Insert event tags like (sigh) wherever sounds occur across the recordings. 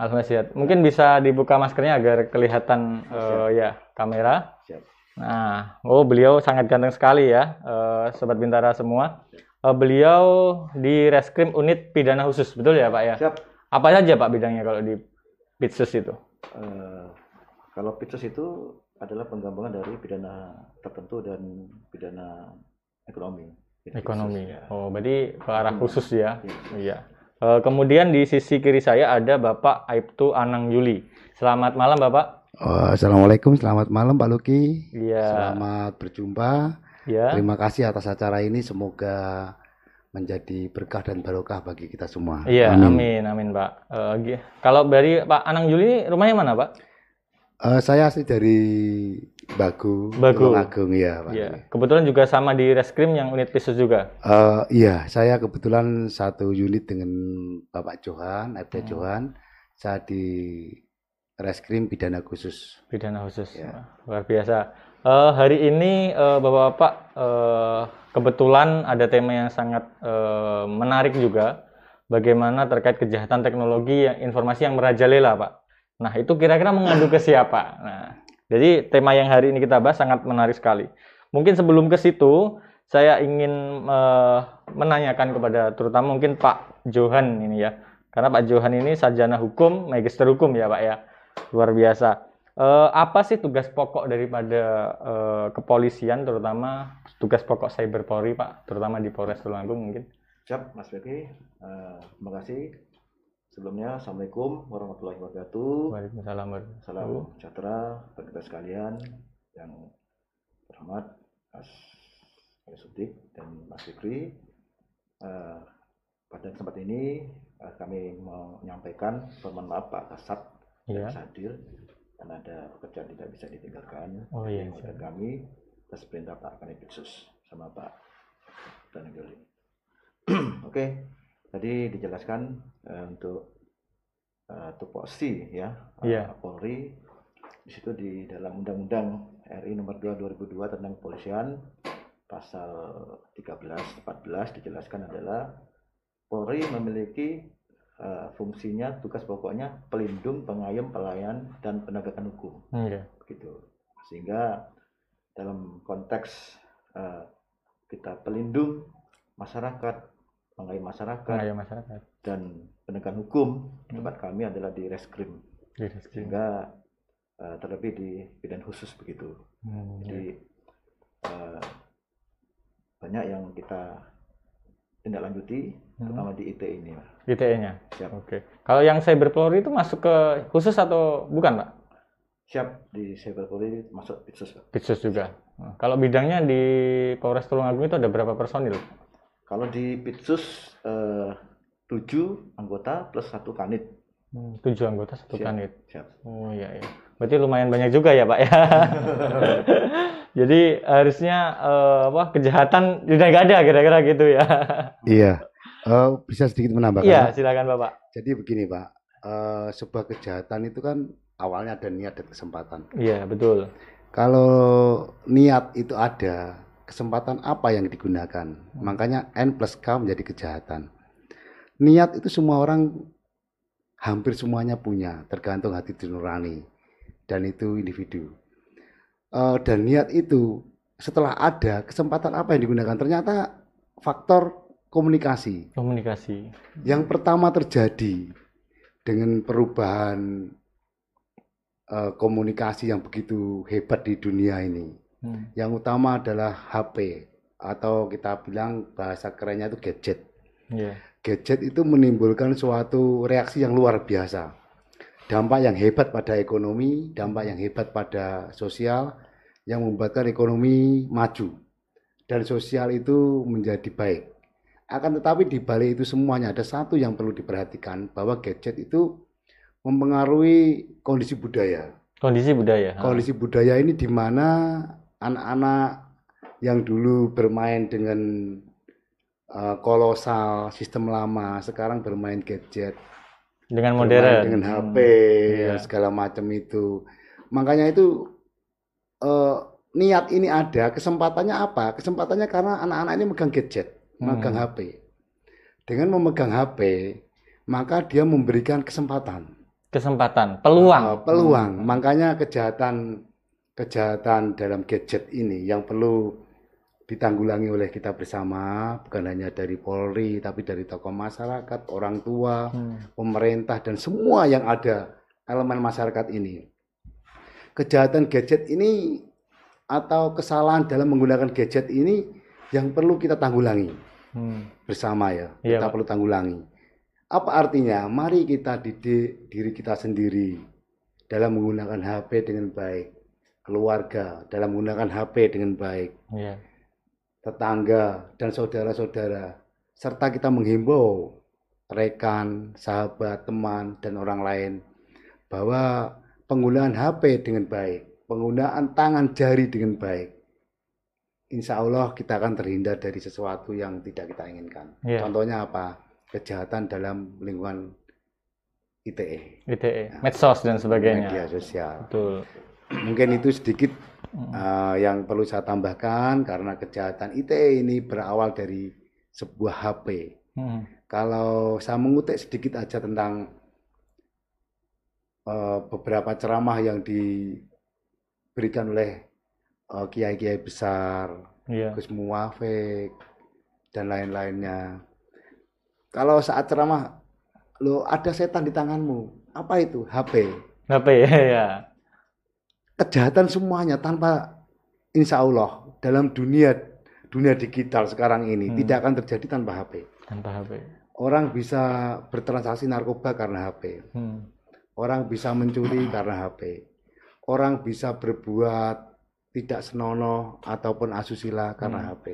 Alhamdulillah. Mungkin bisa dibuka maskernya agar kelihatan eh, ya kamera. Siap. Nah, oh beliau sangat ganteng sekali ya, eh, sobat Bintara semua. Eh, beliau di Reskrim Unit Pidana Khusus, betul ya Pak ya? Siap. Apa saja Pak bidangnya kalau di Pitsus itu? Eh, kalau pitsus itu adalah penggabungan dari pidana tertentu dan pidana ekonomi. Ekonomi. pitsus, ya. Oh, berarti ke arah Hmm. khusus ya? Iya. Iya. Eh, kemudian di sisi kiri saya ada Bapak Aibtu Anang Yuli. Selamat malam Bapak. Oh, Assalamualaikum, selamat malam Pak Luki. Iya. Selamat berjumpa. Ya. Terima kasih atas acara ini. Semoga menjadi berkah dan barokah bagi kita semua. Iya, amin, amin, Pak. Eh, gi- kalau dari Pak Anang Yuli rumahnya mana, Pak? Eh, saya asli dari Bagu, Bagu. Tulungagung ya Pak. Iya. Kebetulan juga sama di Reskrim yang unit Pisus juga. Eh, iya, saya kebetulan satu unit dengan Bapak Johan, Aibda Hmm. Johan. Saya di Reskrim Pidana Khusus. Pidana khusus. Ya. Luar biasa. Eh, hari ini eh, Bapak-bapak eh, kebetulan ada tema yang sangat eh, menarik juga. Bagaimana terkait kejahatan teknologi yang informasi yang merajalela, Pak. Nah, itu kira-kira mengadu ke siapa? Nah, jadi tema yang hari ini kita bahas sangat menarik sekali. Mungkin sebelum ke situ, saya ingin eh, menanyakan kepada terutama mungkin Pak Johan ini ya. Karena Pak Johan ini sarjana hukum, magister hukum ya, Pak ya. Luar biasa. Eh, apa sih tugas pokok daripada eh, kepolisian terutama tugas pokok cyber Polri Pak, terutama di Polres Tulungagung mungkin? Siap, Mas Beki. Eh, terima kasih. Sebelumnya, Assalamualaikum warahmatullahi wabarakatuh. Waalaikumsalam warahmatullahi Salam sejahtera bagi kita sekalian yang terhormat Mas Sudik dan Mas Fikri. Eh, pada kesempatan ini eh, kami menyampaikan permohonan maaf Pak Kasat Iya. yang hadir karena ada pekerjaan tidak bisa ditinggalkan. Oh iya, Jadi, siap. kami atas perintah Pak Kanipitsus sama Pak Danegoli. (clears throat) Oke, tadi dijelaskan eh, untuk eh, tupoksi ya eh, Polri. Di situ di dalam Undang-Undang RI Nomor 2 2002 tentang kepolisian pasal 13 14 dijelaskan adalah Polri memiliki eh, fungsinya tugas pokoknya pelindung, pengayom, pelayan dan penegakan hukum. Iya. gitu. Sehingga dalam konteks eh, kita pelindung masyarakat pengayom masyarakat masyarakat. dan penegakan hukum Hmm. tempat kami adalah di reskrim Di Reskrim. sehingga eh, terlebih di bidang khusus begitu Hmm, jadi eh, banyak yang kita tindak lanjuti Hmm. terutama di IT ini Pak. ITE-nya. siap Oke. Kalau yang cyber Polri itu masuk ke khusus atau bukan, Pak? siap di cyber Polri masuk khusus Pak. Pitsus juga. Nah, kalau bidangnya di Polres Tulungagung itu ada berapa personil? Kalau di Pitsus eh, 7 anggota plus satu kanit Hmm, tujuh anggota satu Siap. kanit. siap Oh iya iya. Berarti lumayan banyak juga ya Pak ya. (laughs) Jadi harusnya eh, apa kejahatan nggak ada kira-kira gitu ya. Iya. Eh, bisa sedikit menambahkan? Iya silakan Bapak. Jadi begini Pak, Eh, sebuah kejahatan itu kan awalnya ada niat dan kesempatan. Iya betul. Kalau niat itu ada, kesempatan apa yang digunakan? Makanya N plus K menjadi kejahatan. Niat itu semua orang hampir semuanya punya, tergantung hati nurani dan itu individu. Eh, dan niat itu setelah ada, kesempatan apa yang digunakan? Ternyata faktor komunikasi. Komunikasi. Yang pertama terjadi dengan perubahan eh, komunikasi yang begitu hebat di dunia ini. Hmm. Yang utama adalah HP atau kita bilang bahasa kerennya itu gadget. Iya. Gadget itu menimbulkan suatu reaksi yang luar biasa. Dampak yang hebat pada ekonomi, dampak yang hebat pada sosial, yang membuatkan ekonomi maju dan sosial itu menjadi baik. Akan tetapi di balik itu semuanya ada satu yang perlu diperhatikan bahwa gadget itu mempengaruhi kondisi budaya. Kondisi budaya. Kondisi budaya ini di mana anak-anak yang dulu bermain dengan eh, kolosal sistem lama sekarang bermain gadget Dengan bermain modern. dengan HP iya. dan segala macam itu makanya itu eh, niat ini ada kesempatannya apa kesempatannya karena anak-anak ini megang gadget megang Hmm. HP dengan memegang HP maka dia memberikan kesempatan Kesempatan, peluang. Uh, peluang. Makanya kejahatan kejahatan dalam gadget ini yang perlu ditanggulangi oleh kita bersama, bukan hanya dari Polri, tapi dari tokoh masyarakat, orang tua, Hmm. pemerintah, dan semua yang ada elemen masyarakat ini. Kejahatan gadget ini atau kesalahan dalam menggunakan gadget ini yang perlu kita tanggulangi Hmm. bersama ya. Iya, kita perlu tanggulangi. Apa artinya? Mari kita didik diri kita sendiri dalam menggunakan HP dengan baik, keluarga dalam menggunakan HP dengan baik, Iya. tetangga dan saudara-saudara, serta kita menghimbau rekan, sahabat, teman, dan orang lain bahwa penggunaan HP dengan baik, penggunaan tangan jari dengan baik, insya Allah kita akan terhindar dari sesuatu yang tidak kita inginkan. Iya. Contohnya apa? Kejahatan dalam lingkungan ITE, ITE, medsos dan sebagainya. media sosial. Betul. Mungkin itu sedikit uh, yang perlu saya tambahkan karena kejahatan ITE ini berawal dari sebuah HP. Hmm. Kalau saya mengutip sedikit aja tentang uh, beberapa ceramah yang diberikan oleh uh, kiai-kiai besar, Iya. Gus Muwafik, dan lain-lainnya. Kalau saat ceramah, lo ada setan di tanganmu, apa itu? HP. HP (laughs) ya. Kejahatan semuanya tanpa insya Allah dalam dunia dunia digital sekarang ini Hmm. tidak akan terjadi tanpa HP. Tanpa HP. Orang bisa bertransaksi narkoba karena HP. Hmm. Orang bisa mencuri karena HP. Orang bisa berbuat tidak senonoh ataupun asusila karena Hmm. HP.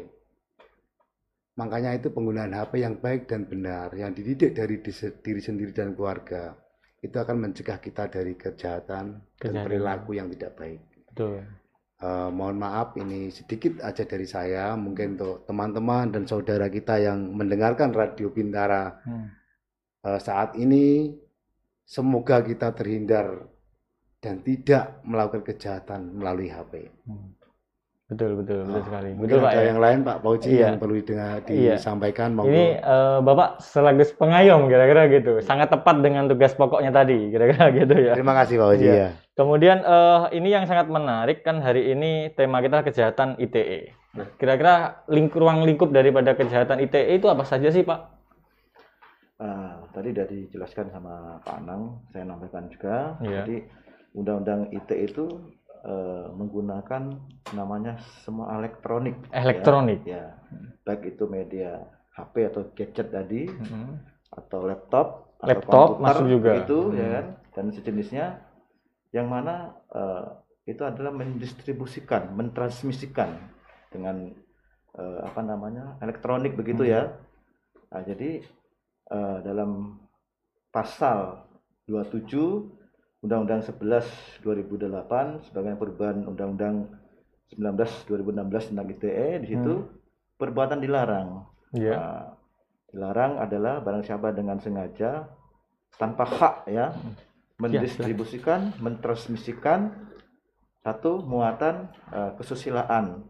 Makanya itu penggunaan HP yang baik dan benar, yang dididik dari diri sendiri dan keluarga, itu akan mencegah kita dari kejahatan dan Kejahatan. perilaku yang tidak baik. Betul. Eh, mohon maaf ini sedikit aja dari saya mungkin untuk teman-teman dan saudara kita yang mendengarkan Radio Bintara Hmm. eh, saat ini semoga kita terhindar dan tidak melakukan kejahatan melalui HP. Hmm. Betul, betul, betul Oh, sekali. Betul, Pak. ada ya. yang lain Pak Pauji Iya. yang perlu dengar Iya. disampaikan monggo. Ini eh, Bapak selagus pengayom kira-kira gitu. Sangat tepat dengan tugas pokoknya tadi, kira-kira (laughs) gitu ya. Terima kasih Pak Pauji Iya. ya. Kemudian eh, ini yang sangat menarik kan hari ini tema kita kejahatan ITE. Nah, Kira-kira ling- ruang lingkup daripada kejahatan ITE itu apa saja sih Pak? Ah, tadi sudah dijelaskan sama Pak Anang, saya sampaikan juga. Iya. Jadi Undang-Undang ITE itu eh, menggunakan namanya semua elektronik. ya. Elektronik. Ya, baik itu media HP atau gadget tadi, Hmm. atau laptop, atau Laptop komputer, masuk juga. Itu ya Hmm. kan, dan sejenisnya, yang mana eh, itu adalah mendistribusikan, mentransmisikan dengan eh, apa namanya elektronik begitu Hmm. ya. Nah, jadi eh, dalam pasal 27 Undang-Undang 11 2008 sebagai perubahan Undang-Undang 19 2016 tentang ITE di situ perbuatan dilarang. Iya. Nah, dilarang adalah barang siapa dengan sengaja tanpa hak ya mendistribusikan, mentransmisikan satu muatan eh, kesusilaan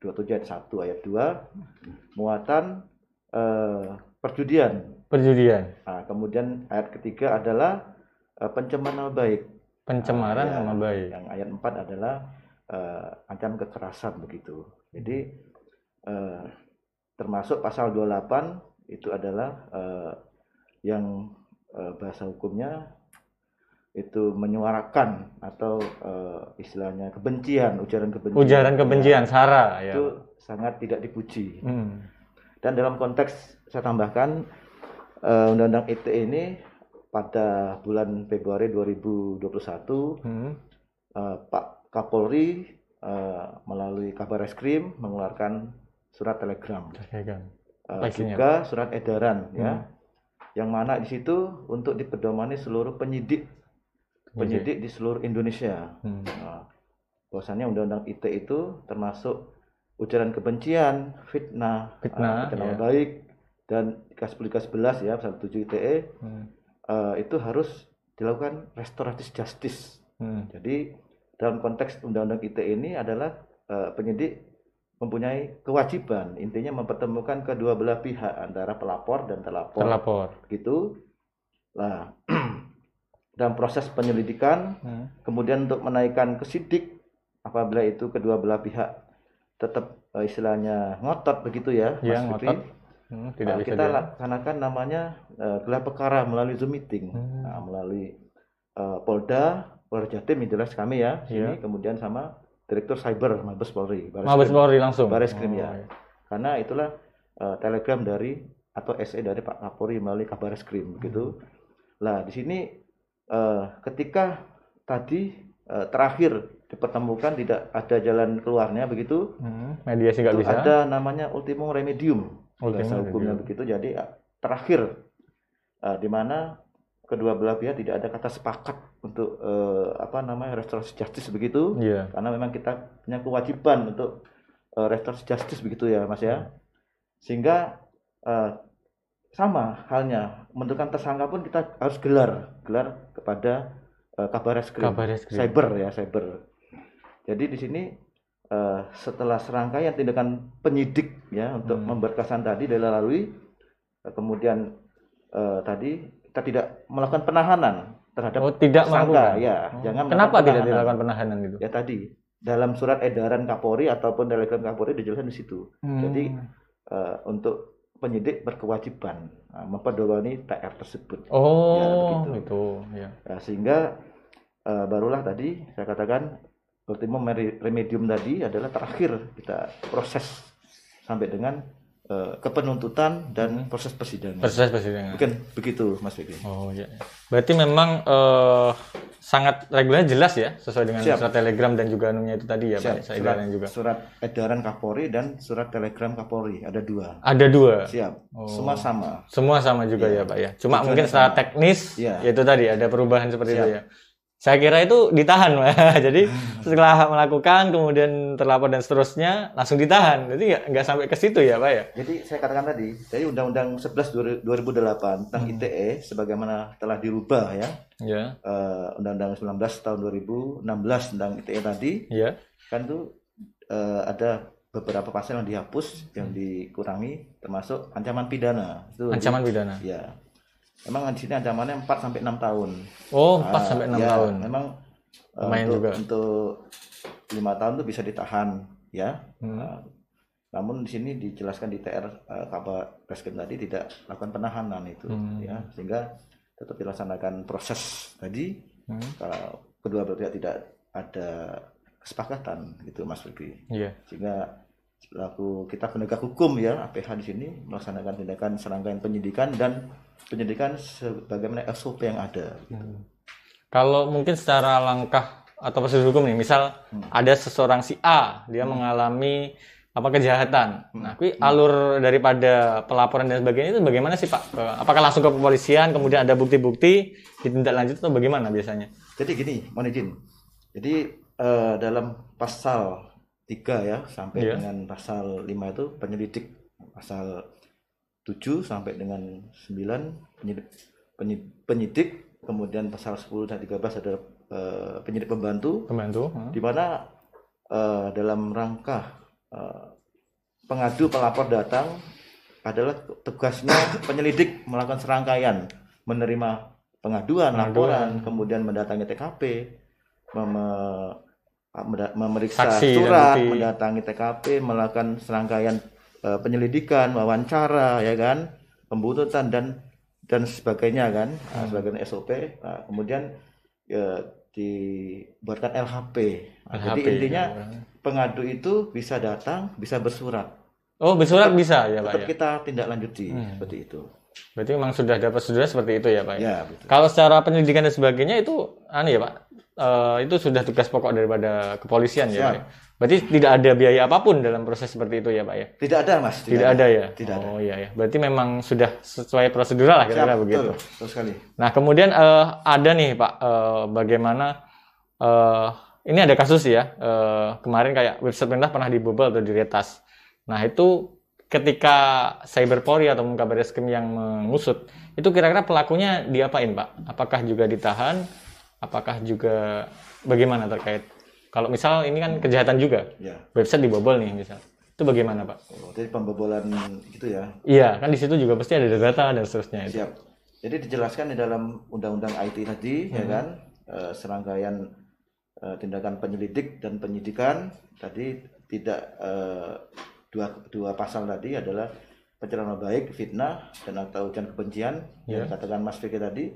27 ayat 1 ayat 2 muatan eh, perjudian. Perjudian, Nah, kemudian ayat ketiga adalah eh, pencemaran nama baik. pencemaran nama baik. Yang ayat 4 adalah eh, ancaman kekerasan begitu. Jadi eh, termasuk pasal 28 itu adalah eh, yang eh, bahasa hukumnya itu menyuarakan atau eh, istilahnya kebencian, ujaran kebencian. Ujaran kebencian, Ya, sara ya. itu sangat tidak dipuji. Hmm. Dan dalam konteks saya tambahkan eh, Undang-Undang ITE ini pada bulan Februari 2021 Hmm. eh, Pak Kapolri eh, melalui Kabar Eskrim mengeluarkan surat telegram isinya, juga surat edaran ya Hmm. yang mana di situ untuk dipedomani seluruh penyidik penyidik di seluruh Indonesia Hmm. Nah, bahwasannya undang-undang ITE itu termasuk ujaran kebencian, fitnah, Fitnah, uh, ya. baik dan Kasbul 11 ya pasal 7 ITE Hmm. Uh, itu harus dilakukan restoratif justice. Hmm. Jadi dalam konteks undang-undang ITE ini adalah uh, penyidik mempunyai kewajiban intinya mempertemukan kedua belah pihak antara pelapor dan terlapor Terlapor. gitu. Nah, (clears throat) dalam proses penyelidikan, Hmm. kemudian untuk menaikkan ke sidik apabila itu kedua belah pihak tetap eh, istilahnya ngotot begitu ya, Ya, Mas Fikri. Hmm, tidak Nah, bisa kita laksanakan namanya eh, gelar perkara melalui Zoom meeting. Hmm. Nah, melalui eh, Polda, Polda Jatim yang jelas kami ya, sini Iya. kemudian sama Direktur Cyber Mabes Polri. Baris Mabes Krim. Polri langsung. Baris Krim, Oh, ya. Karena itulah eh, telegram dari atau SE dari Pak Kapolri melalui Kabar Eskrim begitu. Lah di sini eh, ketika tadi eh, terakhir dipertemukan tidak ada jalan keluarnya begitu, Hmm, mediasi nggak bisa. ada namanya ultimum remedium Ultimum bahasa hukumnya begitu. Jadi eh, terakhir eh, di mana kedua belah pihak tidak ada kata sepakat untuk eh, apa namanya restorasi justice begitu. Iya. karena memang kita punya kewajiban untuk uh, restorasi justice begitu ya mas ya. Sehingga eh, sama halnya. Menentukan tersangka pun kita harus gelar. Gelar kepada uh, kabar reskrim. Cyber ya cyber. Jadi di sini eh, setelah serangkaian tindakan penyidik ya untuk Hmm. memberkasan tadi dilalui eh, kemudian eh, tadi kita tidak melakukan penahanan terhadap Oh, tidak melakukan. ya Oh. jangan Kenapa tidak dilakukan penahanan gitu? ya tadi dalam surat edaran Kapolri ataupun telegram Kapolri dijelaskan di situ Jadi, Hmm. eh, untuk penyidik berkewajiban nah, memperdomani TR tersebut Oh, Ya, begitu. itu, ya. Nah, sehingga eh, barulah tadi saya katakan ultimum remedium tadi adalah terakhir kita proses sampai dengan eh, kepenuntutan dan proses persidangan Proses persidangan. mungkin begitu Mas Fikri Oh iya. Berarti memang eh, sangat regulernya jelas ya, sesuai dengan Siap. surat telegram dan juga anunya itu tadi ya, Siap. Pak. Saya surat, juga. surat edaran Kapolri dan surat telegram Kapolri ada dua Ada dua. siap Oh. semua sama Semua sama juga Iya. ya, Pak ya. Cuma Tujuannya mungkin secara teknis Iya. yaitu tadi ada perubahan seperti itu Siap. ya. Saya kira itu ditahan. (laughs) Jadi setelah melakukan kemudian terlapor dan seterusnya langsung ditahan. Jadi nggak sampai ke situ ya, Pak ya. Jadi saya katakan tadi, dari Undang-Undang 11 2008 tentang Hmm. ITE sebagaimana telah dirubah ya, Ya, eh, Undang-Undang 19 tahun 2016 tentang ITE tadi, ya. kan itu eh, ada beberapa pasal yang dihapus, yang dikurangi, termasuk ancaman pidana. Itu Ancaman pidana. Ya. Memang di sini ancamannya 4 sampai 6 tahun. Oh, 4 Ah, sampai 6 ya, tahun. Memang eh, Lumayan untuk, juga. untuk lima tahun itu bisa ditahan, ya. Hmm. Nah, namun di sini dijelaskan di TR eh, Kabar Reskrim tadi tidak lakukan penahanan itu, Hmm. ya, sehingga tetap dilaksanakan proses tadi. Hmm. Kalau kedua belah pihak tidak ada kesepakatan, gitu, Mas Fikri. Iya. Sehingga selaku kita penegak hukum ya APH di sini melaksanakan tindakan serangkaian penyidikan dan penyidikan sebagaimana SOP yang ada. Hmm. Kalau mungkin secara langkah atau prosedur hukum nih, misal Hmm. ada seseorang si A, dia mengalami apa kejahatan. Hmm. Nah, tapi alur daripada pelaporan dan sebagainya itu bagaimana sih Pak? Apakah langsung ke kepolisian, kemudian ada bukti-bukti, ditindaklanjut atau bagaimana biasanya? Jadi gini, mohon izin. Jadi eh, dalam pasal 3 ya sampai Iya. dengan pasal 5 itu penyelidik pasal 7 sampai dengan 9 penyidik, penyi- penyidik kemudian pasal 10 dan 13 ada eh, penyidik pembantu Pembantu? hmm. di mana eh, dalam rangka eh, pengadu pelapor datang adalah tugasnya penyelidik melakukan serangkaian menerima pengaduan, Pengaduan. laporan, kemudian mendatangi TKP, mem- memeriksa Saksi surat, mendatangi TKP, melakukan serangkaian eh, penyelidikan, wawancara, ya kan, pembuntutan dan dan sebagainya kan, Nah, Hmm. sebagian SOP. Nah, kemudian ya, dibuatkan LHP. Nah, jadi LHP, intinya ya. pengadu itu bisa datang, bisa bersurat. Oh, bersurat bisa ya Pak Tetap ya? kita tindak lanjuti Hmm. seperti itu. Berarti memang sudah ada prosedurnya seperti itu ya Pak ya? Ya, betul. Kalau secara penyelidikan dan sebagainya itu anu ya Pak, eh, itu sudah tugas pokok daripada kepolisian ya. Pak ya? Berarti tidak ada biaya apa pun dalam proses seperti itu ya Pak ya? Tidak ada, Mas. Tidak, ada ya? Tidak ada. Oh iya ya. Berarti memang sudah sesuai prosedural lah kira-kira begitu. betul sekali. Nah kemudian eh, ada nih Pak, eh, bagaimana eh, ini ada kasus ya eh, kemarin kayak website pemerintah pernah dibobol atau diretas. Nah itu ketika Cyber Polri atau Kabar Reskrim yang mengusut, itu kira-kira pelakunya diapain Pak? Apakah juga ditahan? Apakah juga bagaimana terkait? Kalau misal ini kan kejahatan juga, Ya. website dibobol nih misal, itu bagaimana Pak? Oh, jadi pembobolan gitu ya. Iya kan di situ juga pasti ada data dan seterusnya itu. Siap. Jadi dijelaskan di dalam Undang-Undang IT tadi, ya kan, eh, serangkaian eh, tindakan penyelidik dan penyidikan tadi tidak eh, dua dua pasal tadi adalah pencemaran baik, fitnah dan atau ujian kebencian yang katakan Mas Fikri tadi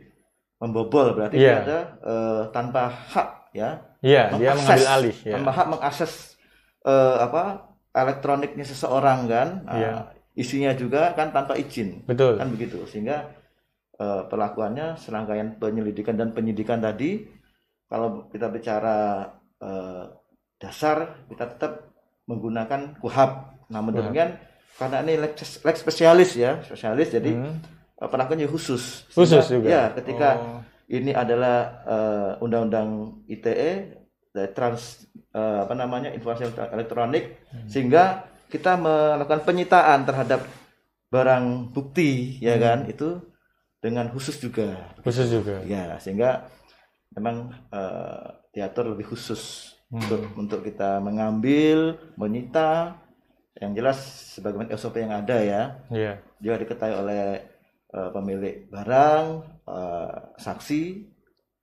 membobol berarti dia ada eh, tanpa hak ya Iya, dia mengakses, mengambil alih ya. tanpa hak mengakses eh, apa elektroniknya seseorang kan Iya. isinya juga kan tanpa izin Betul. kan begitu sehingga eh, perlakuannya serangkaian penyelidikan dan penyidikan tadi kalau kita bicara eh, dasar kita tetap menggunakan kuhab namun demikian karena ini lex, lex spesialis ya spesialis jadi Hmm. Eh, perlakuannya khusus Khusus Sehingga, juga. ya ketika Oh. ini adalah eh, undang-undang ITE dari trans eh, apa namanya informasi elektronik Hmm. sehingga kita melakukan penyitaan terhadap barang bukti ya Hmm. kan itu dengan khusus juga khusus juga. ya sehingga memang eh, diatur lebih khusus Hmm. untuk untuk kita mengambil menyita yang jelas sebagaimana SOP yang ada ya Iya. juga diketahui oleh eh, pemilik barang, eh, saksi,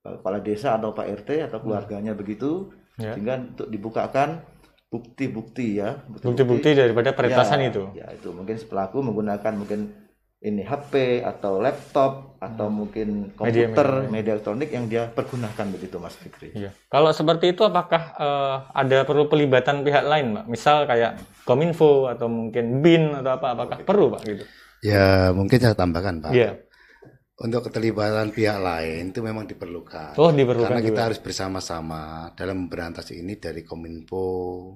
eh, kepala desa atau Pak RT atau keluarganya begitu, Ya. sehingga untuk dibukakan bukti-bukti ya, Bukti-bukti daripada peretasan Ya, itu. Ya itu mungkin pelaku menggunakan mungkin ini HP atau laptop atau mungkin Media- komputer, media. media, elektronik yang dia pergunakan begitu Mas Fikri. Iya. Kalau seperti itu apakah eh, ada perlu pelibatan pihak lain, Pak? Misal kayak Kominfo atau mungkin BIN atau apa? Apakah perlu, Pak? Gitu. Ya mungkin saya tambahkan Pak. Iya. Untuk keterlibatan pihak lain itu memang diperlukan. Oh, diperlukan Karena kita juga. harus bersama-sama dalam memberantas ini dari Kominfo,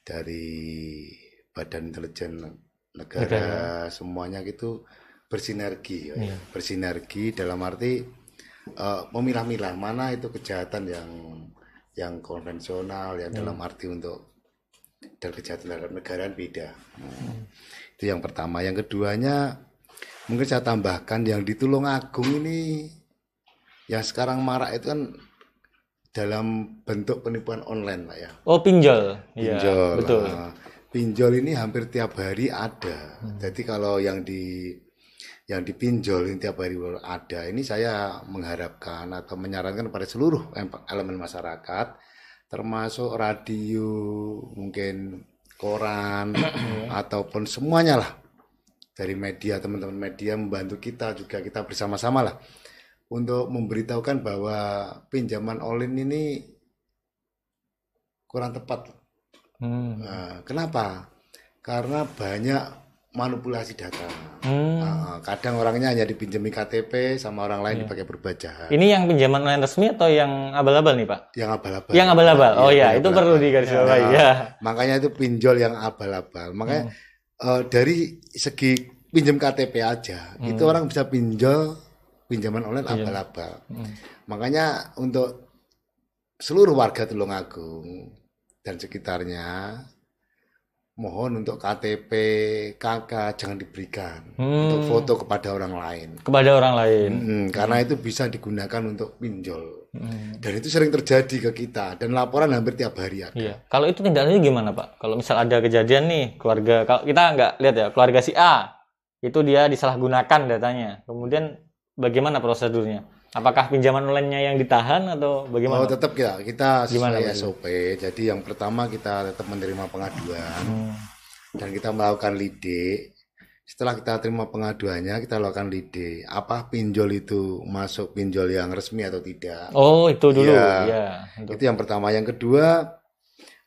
dari Badan Intelijen Negara, semuanya gitu bersinergi, ya. Iya. bersinergi dalam arti eh, memilah-milah mana itu kejahatan yang yang konvensional, yang dalam arti untuk dan kejahatan terhadap negara beda. Nah, Itu yang pertama. Yang keduanya mungkin saya tambahkan yang di Tulungagung ini yang sekarang marak itu kan dalam bentuk penipuan online Pak ya. Oh, pinjol. Iya, Pinjol. betul. Nah, pinjol ini hampir tiap hari ada. Jadi kalau yang di yang dipinjol ini tiap hari ada. Ini saya mengharapkan atau menyarankan kepada seluruh em- elemen masyarakat termasuk radio, mungkin koran (clears throat) ataupun semuanya lah dari media teman-teman media membantu kita juga kita bersama-sama lah untuk memberitahukan bahwa pinjaman online ini kurang tepat Hmm. Nah, kenapa? Karena banyak manipulasi data. Hmm. Nah, kadang orangnya hanya dipinjami KTP sama orang Iya. lain dipakai berbuat jahat. Ini yang pinjaman online resmi atau yang abal-abal nih, Pak? Yang abal-abal. Yang abal-abal. Oh Iya, ya, yang itu perlu digarisbawahi. Nah, Ya. Makanya itu pinjol yang abal-abal. Makanya Hmm. eh, dari segi pinjam KTP aja, itu Hmm. orang bisa pinjol pinjaman online Iya. abal-abal. Hmm. Makanya untuk seluruh warga Tulungagung dan sekitarnya mohon untuk KTP, KK jangan diberikan Hmm. untuk foto kepada orang lain. Kepada orang lain. Mm, karena itu bisa digunakan untuk pinjol. Hmm. Dan itu sering terjadi ke kita dan laporan hampir tiap hari ada. Iya. Kalau itu tindak lanjutnya gimana, Pak? Kalau misal ada kejadian nih, keluarga kalau kita nggak lihat ya, keluarga si A itu dia disalahgunakan datanya. Kemudian bagaimana prosedurnya? Apakah pinjaman online-nya yang ditahan atau bagaimana? Oh, tetap ya kita Gimana, sesuai? SOP. Jadi yang pertama kita tetap menerima pengaduan Hmm. dan kita melakukan lide. Setelah kita terima pengaduannya, kita lakukan lide. Apa pinjol itu masuk pinjol yang resmi atau tidak? Oh, itu dulu. Iya. Iya. Untuk- Itu yang pertama. Yang kedua,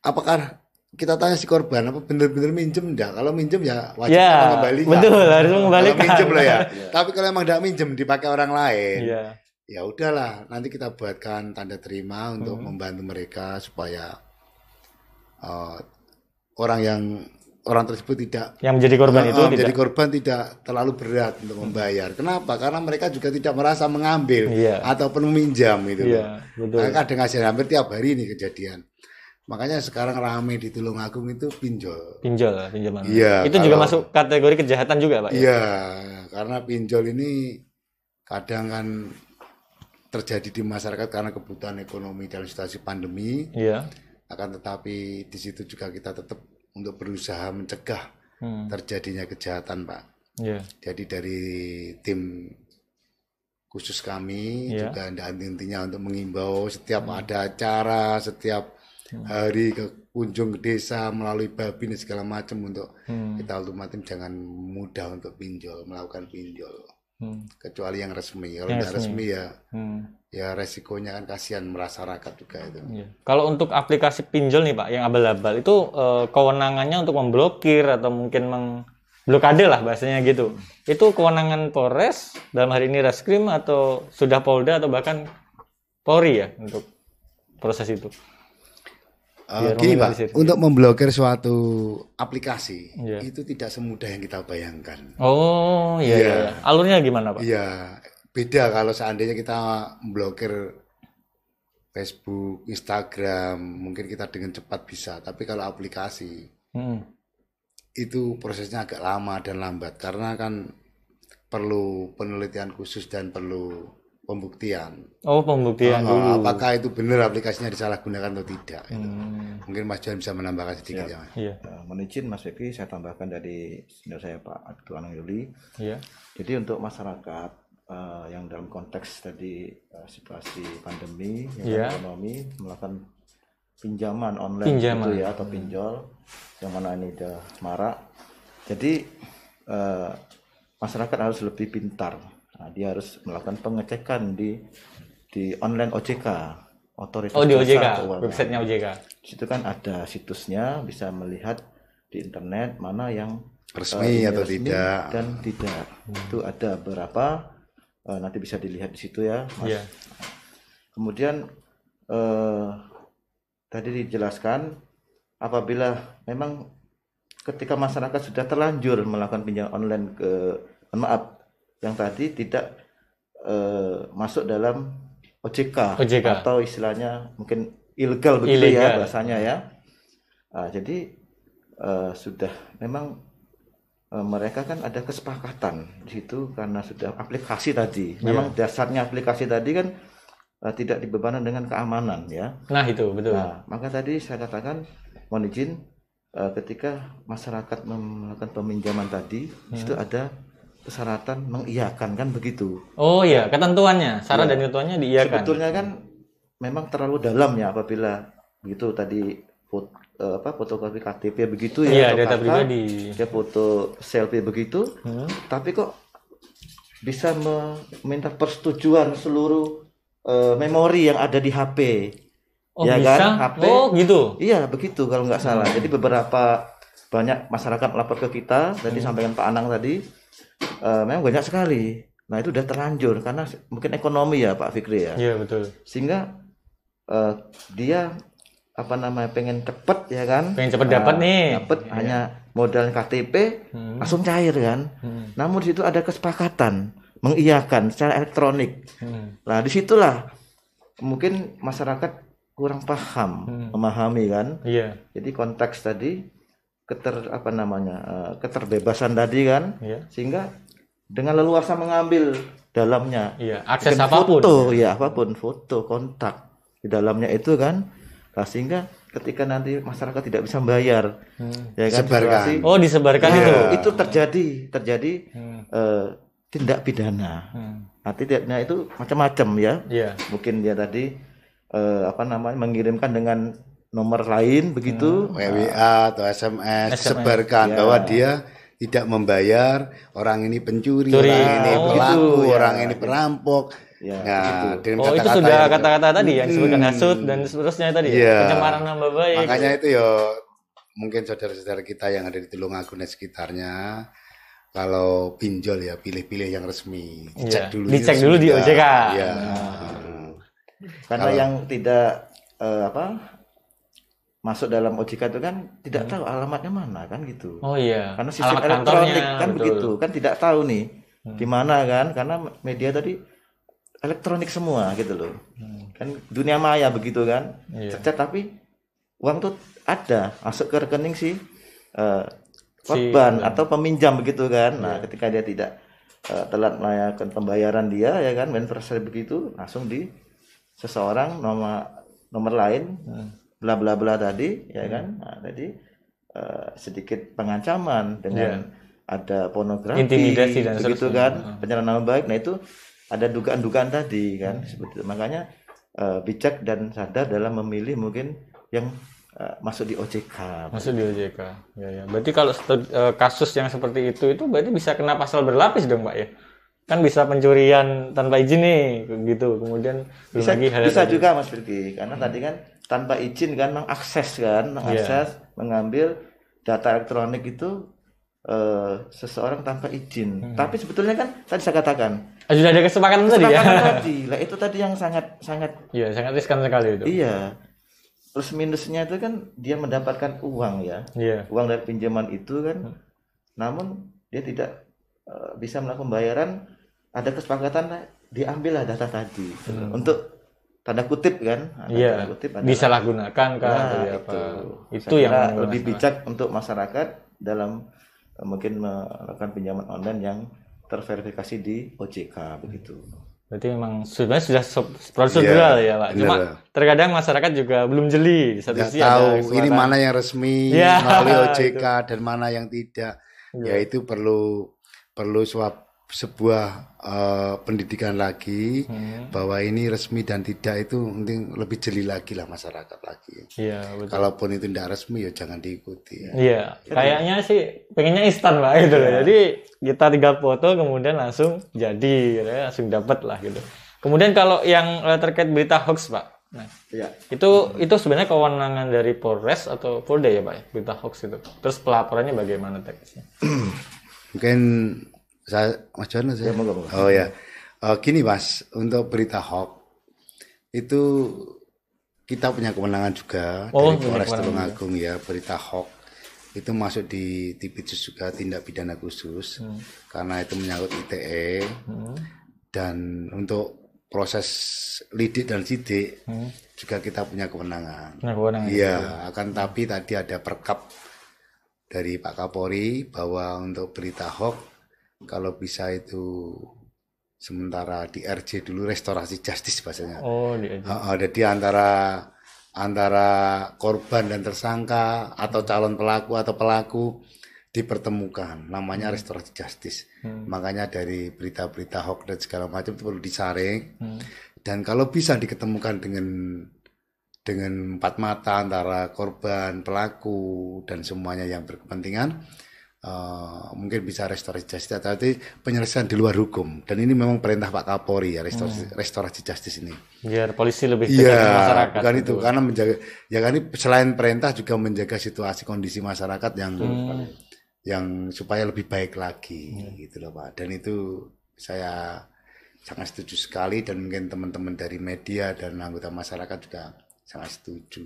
apakah kita tanya si korban apa benar-benar minjem enggak? Kalau minjem ya wajib Ya, mengembalikan. betul, harus Kalau mengembalikan. minjem loh ya. (laughs) Tapi kalau emang enggak minjem dipakai orang lain, Iya. Ya udahlah. Nanti kita buatkan tanda terima untuk Hmm. membantu mereka supaya eh, orang yang orang tersebut tidak Yang menjadi korban eh, itu eh, menjadi tidak. korban tidak terlalu berat untuk membayar. Kenapa? Karena mereka juga tidak merasa mengambil Iya. ataupun meminjam itu. Iya, betul. Karena kadang hasil hampir tiap hari ini kejadian. Makanya sekarang rame di Tulungagung itu pinjol. Pinjol, pinjaman. Iya, Itu juga kalau- masuk kategori kejahatan juga, Pak. ya? Iya, karena pinjol ini kadang kan terjadi di masyarakat karena kebutuhan ekonomi dalam situasi pandemi. Iya. Akan tetapi di situ juga kita tetap untuk berusaha mencegah Hmm. terjadinya kejahatan, Pak. Iya. Jadi dari tim khusus kami Iya. juga ada intinya untuk mengimbau setiap ada acara, setiap hari ke kunjung ke desa melalui babin dan segala macam untuk Hmm. kita ultimatum jangan mudah untuk pinjol, melakukan pinjol. Hmm. Kecuali yang resmi. Kalau Yang resmi. resmi ya Hmm. ya resikonya kan kasihan masyarakat juga itu. Iya. Kalau untuk aplikasi pinjol nih Pak, yang abal-abal itu eh, kewenangannya untuk memblokir atau mungkin mengblokade lah bahasanya gitu. Itu kewenangan Polres dalam hari ini Reskrim atau sudah Polda atau bahkan Polri ya untuk proses itu. Eh, gini Pak, untuk memblokir suatu aplikasi Iya. itu tidak semudah yang kita bayangkan. Oh iya, Iya. iya. iya. Alurnya gimana Pak? Iya, beda kalau seandainya kita memblokir Facebook, Instagram, mungkin kita dengan cepat bisa. Tapi kalau aplikasi Hmm. itu prosesnya agak lama dan lambat karena kan perlu penelitian khusus dan perlu pembuktian. Oh pembuktian Oh, dulu. apakah itu benar aplikasinya disalahgunakan atau tidak? gitu. Hmm. Mungkin Mas Johan bisa menambahkan sedikit ya. Mas. Iya, Ya, mohon izin Mas Fikri, saya tambahkan dari senior saya Pak Abdul Anang Yuli. iya. Jadi untuk masyarakat eh, yang dalam konteks tadi eh, situasi pandemi, ya kan, Iya. ekonomi melakukan pinjaman online Pinjaman. gitu ya atau pinjol yang mana ini udah marak. Jadi eh, masyarakat harus lebih pintar. Nah, dia harus melakukan pengecekan di di online OJK, otoritas Oh di OJK, Keuangan. websitenya OJK. Di situ kan ada situsnya, bisa melihat di internet mana yang Resmi eh, ini atau tidak. dan tidak. Itu ada beberapa eh, nanti bisa dilihat di situ ya, Mas. Iya. Kemudian eh, tadi dijelaskan apabila memang ketika masyarakat sudah terlanjur melakukan pinjaman online ke maaf yang tadi tidak eh, masuk dalam OJK, OJK. atau istilahnya mungkin ilegal begitu ya Ilegal. bahasanya ya. Ah, jadi eh, sudah memang eh, mereka kan ada kesepakatan di situ karena sudah aplikasi tadi. Memang dasarnya aplikasi tadi kan eh, tidak dibebankan dengan keamanan ya. Nah itu betul. Nah, maka tadi saya katakan mohon izin eh, ketika masyarakat melakukan peminjaman tadi di situ ada persyaratan mengiyakan kan begitu. Oh iya, ketentuannya, syarat Iya. dan ketentuannya diiyakan. Sebetulnya kan memang terlalu dalam ya apabila begitu tadi foto, apa fotokopi KTP begitu ya atau data KK, pribadi. dia foto selfie begitu Hmm. tapi kok bisa meminta persetujuan seluruh eh, memori yang ada di HP Oh Ya bisa? kan, HP. Oh gitu. iya begitu kalau nggak salah jadi beberapa banyak masyarakat melapor ke kita tadi Hmm. sampaikan Pak Anang tadi eh, memang banyak sekali nah itu udah terlanjur karena mungkin ekonomi ya Pak Fikri ya Iya betul. sehingga eh, dia apa namanya pengen cepet ya kan Pengen cepet Nah, dapat nih. dapat hanya modal KTP Hmm. langsung cair kan Hmm. namun di situ ada kesepakatan mengiyakan secara elektronik Hmm. nah di situlah mungkin masyarakat kurang paham Hmm. memahami kan Iya, jadi konteks tadi keter apa namanya eh, keterbebasan tadi kan iya, sehingga dengan leluasa mengambil dalamnya iya. Akses apa pun. foto ya apa pun foto kontak di dalamnya itu kan nah, sehingga ketika nanti masyarakat tidak bisa membayar Hmm. ya kan Sebarkan. situasi Oh disebarkan Iya. itu. itu terjadi terjadi Hmm. eh, tindak pidana Hmm. nah tindak pidana itu macam-macam ya Iya. mungkin dia tadi eh, apa namanya mengirimkan dengan nomor lain begitu WA atau SMS, SMS, sebarkan ya. bahwa dia tidak membayar, orang ini pencuri, Curi. orang ini Oh, pelaku, gitu, ya. orang ini perampok. ya Nah, dengan Oh itu sudah yang itu. kata-kata tadi yang disebutkan Hmm. hasut dan seterusnya tadi ya. Iya. Pencemaran nama baik. Makanya itu ya mungkin saudara-saudara kita yang ada di Tulungagung dan sekitarnya kalau pinjol ya pilih-pilih yang resmi. Dicek dulu Dicek dulu di. OJK. Iya. karena Kalau- yang tidak eh, apa masuk dalam OJK itu kan tidak tahu alamatnya mana kan gitu Oh iya. karena sistem Alamat elektronik kan betul. begitu kan tidak tahu nih Hmm. di mana kan karena media tadi elektronik semua gitu loh Hmm. kan dunia maya begitu kan Iya. Cercat, tapi uang tuh ada masuk ke rekening si eh, Si- atau peminjam begitu kan nah Iya. ketika dia tidak eh, telat melakukan pembayaran dia ya kan universal begitu langsung di seseorang nomor nomor lain Hmm. Bla bla bla tadi ya kan nah, tadi eh, sedikit pengancaman dengan ada pornografi Intimidasi dan begitu kan Hmm. pencemaran nama baik nah itu ada dugaan-dugaan tadi kan seperti itu. makanya eh, bijak dan sadar dalam memilih mungkin yang eh, masuk di OJK Masuk di OJK. Ya, ya. Berarti kalau eh, kasus yang seperti itu itu berarti bisa kena pasal berlapis dong, Pak ya? Kan bisa pencurian tanpa izin nih, gitu. Kemudian bisa lagi hal bisa tadi. juga Mas Firki karena tadi kan tanpa izin kan mengakses kan mengakses mengambil data elektronik itu eh, seseorang tanpa izin. Tapi sebetulnya kan tadi saya katakan. Ah, sudah ada kesepakatan tadi ya? (laughs) tadi. Lah itu tadi yang sangat sangat Iya, sangat riskan sekali itu. iya. Plus minusnya itu kan dia mendapatkan uang ya. Iya. uang dari pinjaman itu kan. Namun dia tidak eh, bisa melakukan pembayaran. Ada kesepakatan diambillah data tadi. Untuk tanda kutip kan ada Iya. tanda kutip adalah- Disalahgunakan kan Nah, itu apa? Itu Saya yang lebih masalah. bijak untuk masyarakat dalam eh, mungkin melakukan pinjaman online yang terverifikasi di OJK begitu. Berarti memang sebenarnya sudah prosedural Iya, ya, Pak. Cuma benar. terkadang masyarakat juga belum jeli. Satu nggak sisi tahu ada ini mana yang resmi Ya, melalui (laughs) OJK dan mana yang tidak Iya. ya itu perlu perlu suap- sebuah eh, pendidikan lagi Hmm. bahwa ini resmi dan tidak itu penting lebih jeli lagi lah masyarakat lagi Iya, betul. kalaupun itu tidak resmi ya jangan diikuti ya. Iya, kayaknya sih pengennya instan pak gitu loh. Jadi kita tinggal foto kemudian langsung jadi, gitu ya, langsung dapat lah gitu. Kemudian kalau yang eh, terkait berita hoax pak, nah Ya, itu itu sebenarnya kewenangan dari Polres atau Polda ya pak, ya, berita hoax itu. Terus pelaporannya bagaimana teknisnya? (clears throat) mungkin saya Mas Jono saya Ya, moga, moga. oh ya Eh, gini mas untuk berita hoax itu kita punya kewenangan juga Oh, dari Polres Tulungagung ya berita hoax itu masuk di Tipidsus juga tindak pidana khusus Hmm. karena itu menyangkut ITE dan untuk proses lidik dan sidik Hmm. juga kita punya kewenangan Nah, kewenangan. Iya, akan tapi tadi ada perkap dari Pak Kapolri bahwa untuk berita hoax kalau bisa itu sementara di RJ dulu restorasi justice bahasanya. Oh, di Ha, Jadi antara antara korban dan tersangka atau calon pelaku atau pelaku dipertemukan namanya restorasi justice. Makanya dari berita-berita hoax dan segala macam itu perlu disaring Hmm. dan kalau bisa diketemukan dengan dengan empat mata antara korban, pelaku dan semuanya yang berkepentingan eh, mungkin bisa restorasi justice tapi penyelesaian di luar hukum dan ini memang perintah Pak Kapolri ya restorasi, restorasi justice ini. Biar polisi lebih dekat Iya, dengan masyarakat. bukan itu karena menjaga ya kan ini selain perintah juga menjaga situasi kondisi masyarakat yang Hmm. yang supaya lebih baik lagi gitu loh Pak. Dan itu saya sangat setuju sekali dan mungkin teman-teman dari media dan anggota masyarakat juga sangat setuju.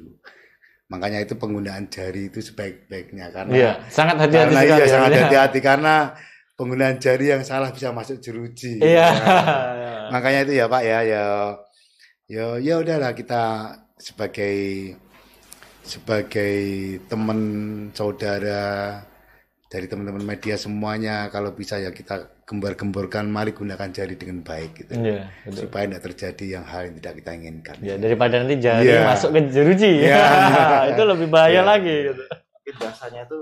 Makanya itu penggunaan jari itu sebaik-baiknya karena Iya, sangat hati-hati karena sekali. iya ya, sangat Pak. hati-hati karena penggunaan jari yang salah bisa masuk jeruji. Iya. Ya. (laughs) Makanya itu ya Pak ya ya ya ya udahlah kita sebagai sebagai teman saudara dari teman-teman media semuanya kalau bisa ya kita gembar-gemborkan mari gunakan jari dengan baik gitu Iya, betul. supaya tidak terjadi yang hal yang tidak kita inginkan. Ya, daripada nanti jari Iya. masuk ke jeruji. Iya. (laughs) itu lebih bahaya Iya. lagi gitu. bahasanya itu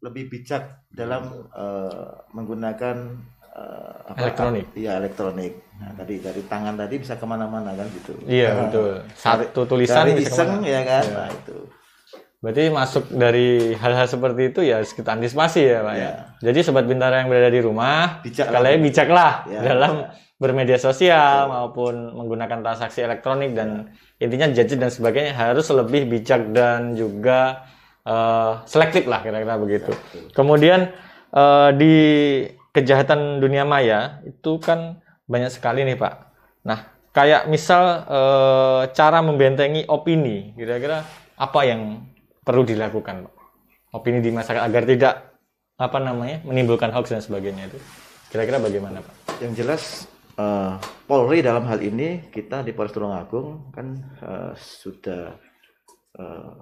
lebih bijak dalam eh, menggunakan eh, apa- Elektronik. Iya elektronik. Nah, tadi dari tangan tadi bisa ke mana-mana kan gitu. Iya, Nah, betul. Satu tulisan dari bisa iseng ya kan. Nah, itu. Berarti masuk dari hal-hal seperti itu ya kita antisipasi ya, Pak. ya. Iya. Jadi sobat bintara yang berada di rumah, Bijak kalian lah. bijaklah Ya, dalam bermedia sosial maupun menggunakan transaksi elektronik dan intinya gadget dan sebagainya harus lebih bijak dan juga eh, selektif lah kira-kira begitu. Kemudian eh, di kejahatan dunia maya itu kan banyak sekali nih Pak. Nah, kayak misal eh, cara membentengi opini, kira-kira apa yang perlu dilakukan Pak? Opini di masyarakat agar tidak apa namanya menimbulkan hoax dan sebagainya itu. Kira-kira bagaimana Pak? Yang jelas eh, Polri dalam hal ini kita di Polres Tulungagung kan eh, sudah eh,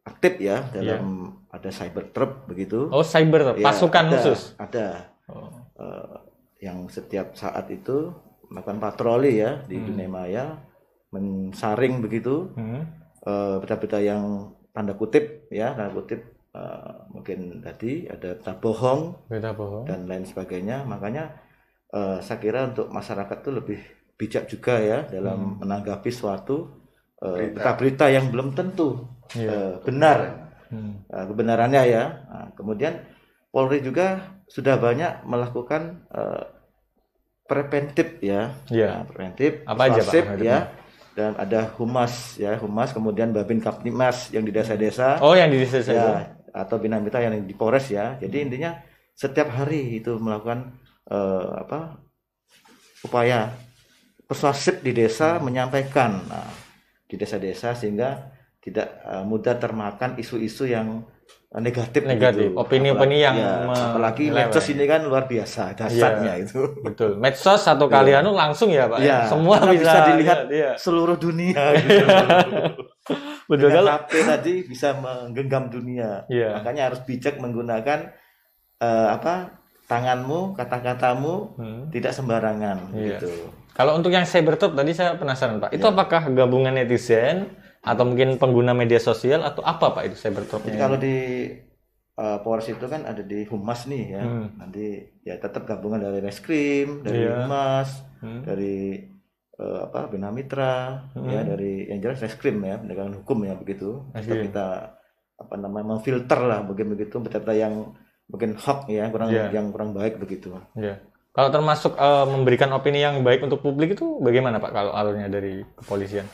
aktif ya dalam ada cyber trap begitu. Oh, cyber Ya, pasukan ada, khusus. Ada Oh. eh, yang setiap saat itu melakukan patroli ya di dunia maya, mensaring begitu Hmm. berita-berita yang tanda kutip ya tanda kutip eh, mungkin tadi ada berita bohong Berita bohong. dan lain sebagainya. Makanya eh, saya kira untuk masyarakat tuh lebih bijak juga ya dalam menanggapi suatu eh, berita-berita yang belum tentu Iya. eh, benar Hmm. eh, kebenarannya ya. Nah, kemudian Polri juga sudah banyak melakukan eh, preventif ya, Iya. Nah, preventif, Apa aja, Pak, ya, dan ada humas ya, humas kemudian babin kaptimas yang di desa-desa Oh, yang di desa saya. ya atau bina mitra yang di Polres ya. Jadi intinya setiap hari itu melakukan eh, apa upaya persuasif di desa menyampaikan nah, di desa-desa sehingga tidak eh, mudah termakan isu-isu yang negatif Negatif, begitu. opini-opini Apalagi- yang ya, apalagi medsos ini kan luar biasa dasarnya itu Betul. Medsos satu kali anu langsung ya, Pak. ya? ya Semua karena bisa, dilihat lihat, iya. seluruh dunia (laughs) gitu. Betul kalau HP tadi bisa menggenggam dunia Iya. makanya harus bijak menggunakan eh, apa tanganmu kata-katamu Hmm. tidak sembarangan Iya. gitu Kalau untuk yang cybertalk tadi saya penasaran Pak, itu Ya. apakah gabungan netizen atau mungkin pengguna media sosial atau apa Pak itu cybertalk? jadi kalau di eh, Polres itu kan ada di Humas nih ya Hmm. nanti ya tetap gabungan dari Reskrim dari Iya. Humas Hmm. dari eh, apa Bina Mitra ya Hmm. dari yang jelas Reskrim ya penegakan hukum ya begitu tetap Reskrim. kita apa namanya memfilter lah begitu begitu berita yang mungkin hoax ya kurang Iya. yang kurang baik begitu Ya. Kalau termasuk eh, memberikan opini yang baik untuk publik itu bagaimana Pak kalau alurnya dari kepolisian?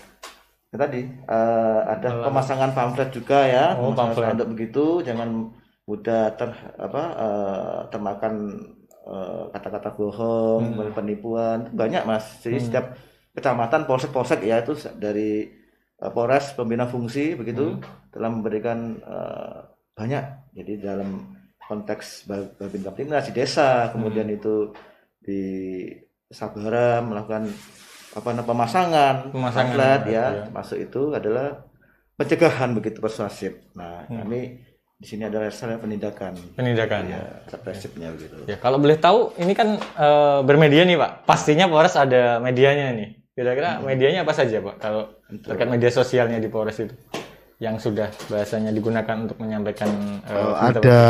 Ya, tadi eh, ada Malah- pemasangan pamflet juga ya, Oh, pamflet. spanduk begitu, jangan mudah ter apa eh, termakan eh, kata-kata bohong, Hmm. penipuan, banyak mas. Jadi Hmm. setiap kecamatan, polsek-polsek ya itu dari eh, Polres pembina fungsi begitu Hmm. telah memberikan eh, banyak. Jadi dalam konteks Ba- Babin Kaptimnas di desa, kemudian Hmm. itu di Sabara melakukan apa namanya pemasangan, Pemasangan, pamflet ya. ya, termasuk itu adalah pencegahan begitu persuasif. Nah, Hmm. kami di sini adalah saya penindakan, Penindakan. ya, represifnya begitu. Ya, kalau boleh tahu, ini kan eh, bermedia nih Pak. Pastinya Polres ada medianya nih. Kira-kira medianya apa saja Pak? Kalau Untuk- terkait media sosialnya di Polres itu, yang sudah bahasanya digunakan untuk menyampaikan eh, Oh, ada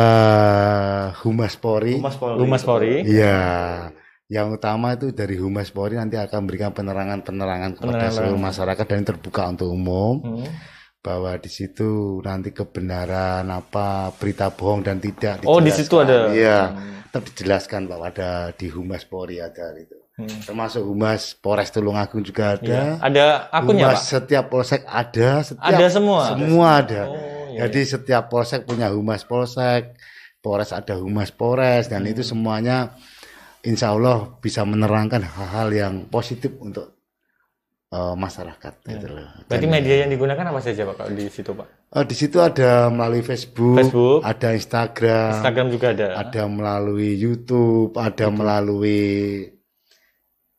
Humas Polri. Humas Polri. Humas Polri. Iya. Yang utama itu dari Humas Polri nanti akan memberikan penerangan-penerangan kepada Penerangan. seluruh masyarakat dan terbuka untuk umum Hmm. bahwa di situ nanti kebenaran apa berita bohong dan tidak Oh, di dijelaskan. situ ada. Iya, tetap dijelaskan bahwa ada di Humas Polri ada itu. Hmm. Termasuk Humas Polres Tulungagung juga ada. Iya. Ada akunnya Humas Pak? setiap polsek ada, setiap Ada semua? Semua ada. Oh, iya, Jadi setiap polsek punya humas polsek, Polres ada humas Polres, dan Hmm. itu semuanya insya Allah bisa menerangkan hal-hal yang positif untuk eh, masyarakat. Gitu loh. Hmm. Berarti Dan, media yang digunakan apa saja Pak kalau di situ Pak? eh, di situ ada melalui Facebook, Facebook. ada Instagram, Instagram juga ada. ada melalui YouTube, ada melalui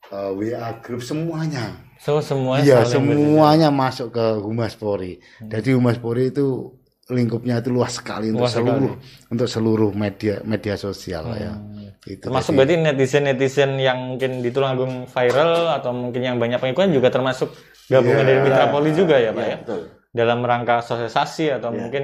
eh, WA group semuanya. So semuanya Iya, semuanya masuk ke Humas Polri. Jadi Humas Polri itu lingkupnya itu luas sekali untuk Luas seluruh untuk seluruh media media sosial ya. Hmm. Itu Termasuk berarti netizen-netizen yang mungkin di Tulungagung viral atau mungkin yang banyak pengikutnya juga termasuk gabungan Iya. dari Mitra Polri juga ya Pak Iya, ya? betul. Dalam rangka sosialisasi atau Iya, mungkin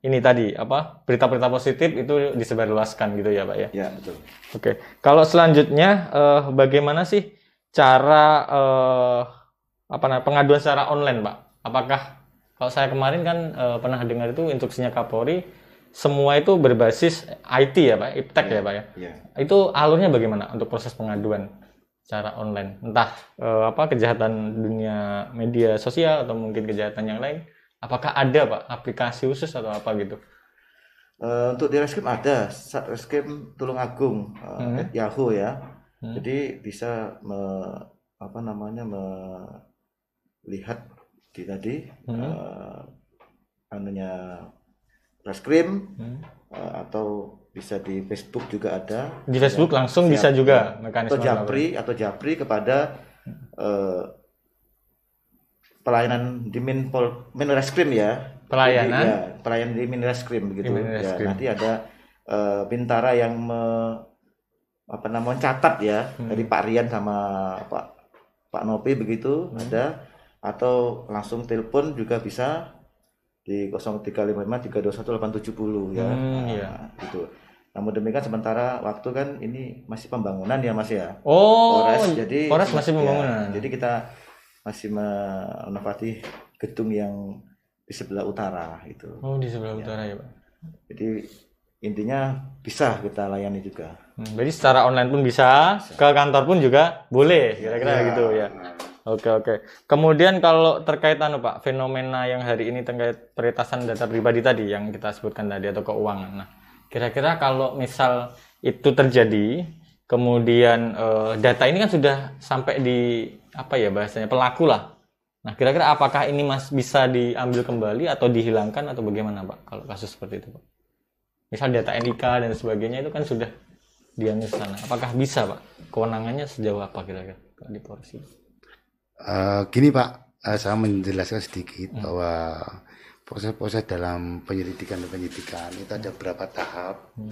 ini tadi apa berita-berita positif itu disebarluaskan gitu ya Pak ya? Ya, betul. Oke, kalau selanjutnya eh, bagaimana sih cara eh, apa namanya pengaduan secara online, Pak? Apakah kalau saya kemarin kan eh, pernah dengar itu instruksinya Kapolri semua itu berbasis IT ya, Pak, iptek ya, Pak ya. Ya. Itu alurnya bagaimana untuk proses pengaduan secara online? Entah eh, apa kejahatan dunia media sosial atau mungkin kejahatan yang lain. Apakah ada, Pak, aplikasi khusus atau apa gitu? Eh, untuk di Reskrim ada Satreskrim Tulungagung eh, Hmm. at Yahoo ya. Hmm. Jadi bisa me- apa namanya melihat di tadi Hmm. eh, anunya Reskrim Hmm. eh, atau bisa di Facebook juga ada. Di Facebook Ya, langsung siap. bisa juga atau mekanisme Japri atau Japri kepada eh, pelayanan di Minpol Minreskrim ya. Pelayanan? Jadi, ya, pelayanan di Minreskrim begitu. Di Minreskrim. Ya, nanti ada eh, bintara yang me- apa namanya catat ya Hmm. dari Pak Rian sama Pak Pak Nopi begitu Hmm. ada atau langsung telepon juga bisa di 0355 321 870 ya. Hmm, Nah, iya. gitu. namun demikian sementara waktu kan ini masih pembangunan ya Mas ya. Oh, Polres jadi Polres masih ya, pembangunan. jadi kita masih menempati gedung yang di sebelah utara itu. Oh, di sebelah Ya. utara ya, Pak. Jadi intinya bisa kita layani juga. Hmm, Berarti secara online pun bisa, ke kantor pun juga boleh, kira-kira Ya. gitu ya. Oke oke. Kemudian kalau terkait anu Pak, fenomena yang hari ini terkait peretasan data pribadi tadi yang kita sebutkan tadi atau keuangan. Nah, kira-kira kalau misal itu terjadi, kemudian eh, data ini kan sudah sampai di apa ya bahasanya pelaku lah. Nah, kira-kira apakah ini mas bisa diambil kembali atau dihilangkan atau bagaimana Pak kalau kasus seperti itu Pak? Misal data NIK dan sebagainya itu kan sudah diambil sana. Apakah bisa Pak? Kewenangannya sejauh apa kira-kira di Polres Eh, gini Pak, eh, saya menjelaskan sedikit Hmm. bahwa proses-proses dalam penyelidikan dan penyidikan itu ada beberapa tahap. Hmm.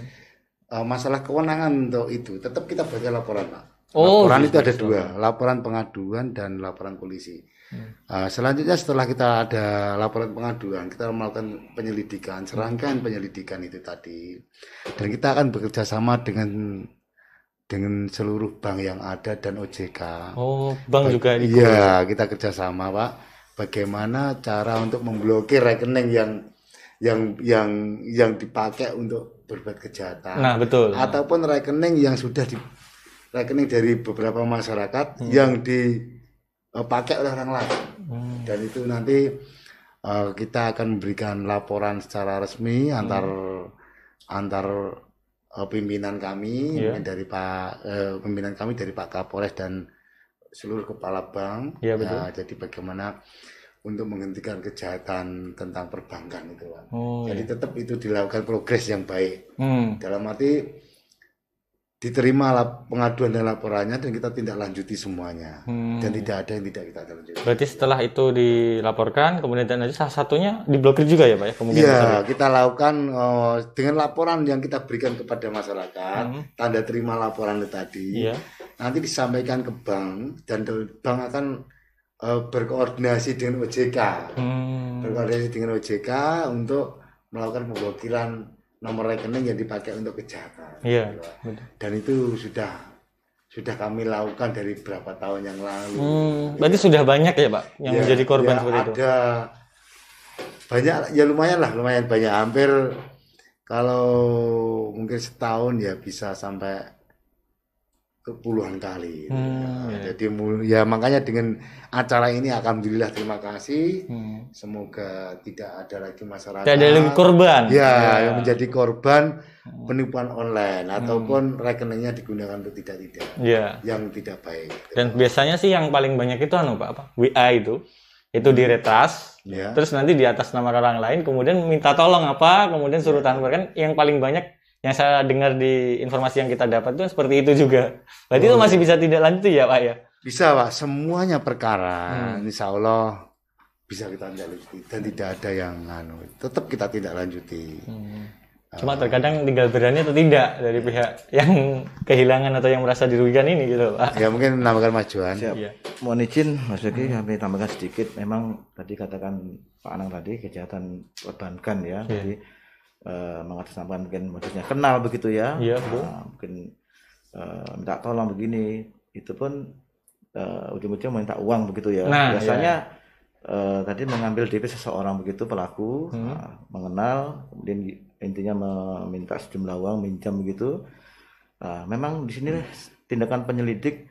Eh, masalah kewenangan untuk itu tetap kita baca laporan Pak. Oh, laporan gitu, itu ada dua, laporan pengaduan dan laporan polisi. Hmm. Eh, selanjutnya setelah kita ada laporan pengaduan, kita melakukan penyelidikan, serangkaian penyelidikan itu tadi, dan kita akan bekerja sama dengan dengan seluruh bank yang ada dan OJK. Oh, bank juga ikut. Iya, kita kerjasama Pak. Bagaimana cara untuk memblokir rekening yang yang yang yang dipakai untuk berbuat kejahatan, Nah, betul. ataupun rekening yang sudah di rekening dari beberapa masyarakat Hmm. yang dipakai oleh orang lain. Hmm. Dan itu nanti eh, kita akan memberikan laporan secara resmi antar antar eh, pimpinan kami Iya. dari Pak eh, pimpinan kami dari Pak Kapolres dan seluruh kepala bank. Iya, betul. Ya, jadi bagaimana untuk menghentikan kejahatan tentang perbankan itu, Pak. Oh, Jadi iya. tetap itu dilakukan progres yang baik. Hmm. Dalam arti diterima lap- pengaduan dan laporannya dan kita tindak lanjuti semuanya. Hmm. Dan tidak ada yang tidak kita lanjuti. Berarti setelah itu dilaporkan, kemudian dan salah satunya diblokir juga ya, Pak ya? Kemungkinan besar Iya, ya? kita lakukan eh, dengan laporan yang kita berikan kepada masyarakat, Hmm. tanda terima laporan itu tadi, Iya. nanti disampaikan ke bank dan bank akan eh, berkoordinasi dengan OJK, Hmm. berkoordinasi dengan OJK untuk melakukan pemblokiran nomor rekening yang dipakai untuk kejahatan. Iya. Gitu. Dan itu sudah sudah kami lakukan dari beberapa tahun yang lalu. Hmm. Berarti sudah banyak ya, Pak, yang Ya, menjadi korban ya, seperti itu? ada banyak ya lumayan lah lumayan banyak hampir kalau mungkin setahun ya bisa sampai puluhan kali Hmm, Ya, ya. jadi ya makanya dengan acara ini alhamdulillah terima kasih Hmm. semoga tidak ada lagi masyarakat Tidak ada lagi korban. ya, Ya. yang menjadi korban Hmm. penipuan online ataupun rekeningnya digunakan untuk tidak tidak Iya. yang tidak baik Dan biasanya sih yang paling banyak itu anu Pak apa? WA itu. Itu diretas, ya terus nanti di atas nama orang lain kemudian minta tolong apa, kemudian suruh transfer kan yang paling banyak yang saya dengar di informasi yang kita dapat itu seperti itu juga. Berarti itu Oh, masih bisa tidak lanjut ya, Pak ya? Bisa pak, semuanya perkara, Hmm. insya Allah bisa kita tindak lanjuti dan tidak ada yang anu, tetap kita tidak lanjuti. Cuma terkadang tinggal berani atau tidak dari pihak yang kehilangan atau yang merasa dirugikan ini gitu, Pak. Ya mungkin menambahkan majuan. Siap. Iya. Mohon izin Mas Yogi kami tambahkan sedikit. Memang tadi katakan Pak Anang tadi kejahatan perbankan ya. Iya. Jadi eh, mengatasnamakan mungkin modusnya kenal begitu ya. Iya, betul. Nah, mungkin eh, minta tolong begini. Itu pun eh, ujung-ujung minta uang begitu ya. Nah, Biasanya eh, tadi mengambil DP seseorang begitu pelaku Hmm. nah, mengenal kemudian intinya meminta sejumlah uang minjam begitu. Nah, memang di sini tindakan penyelidik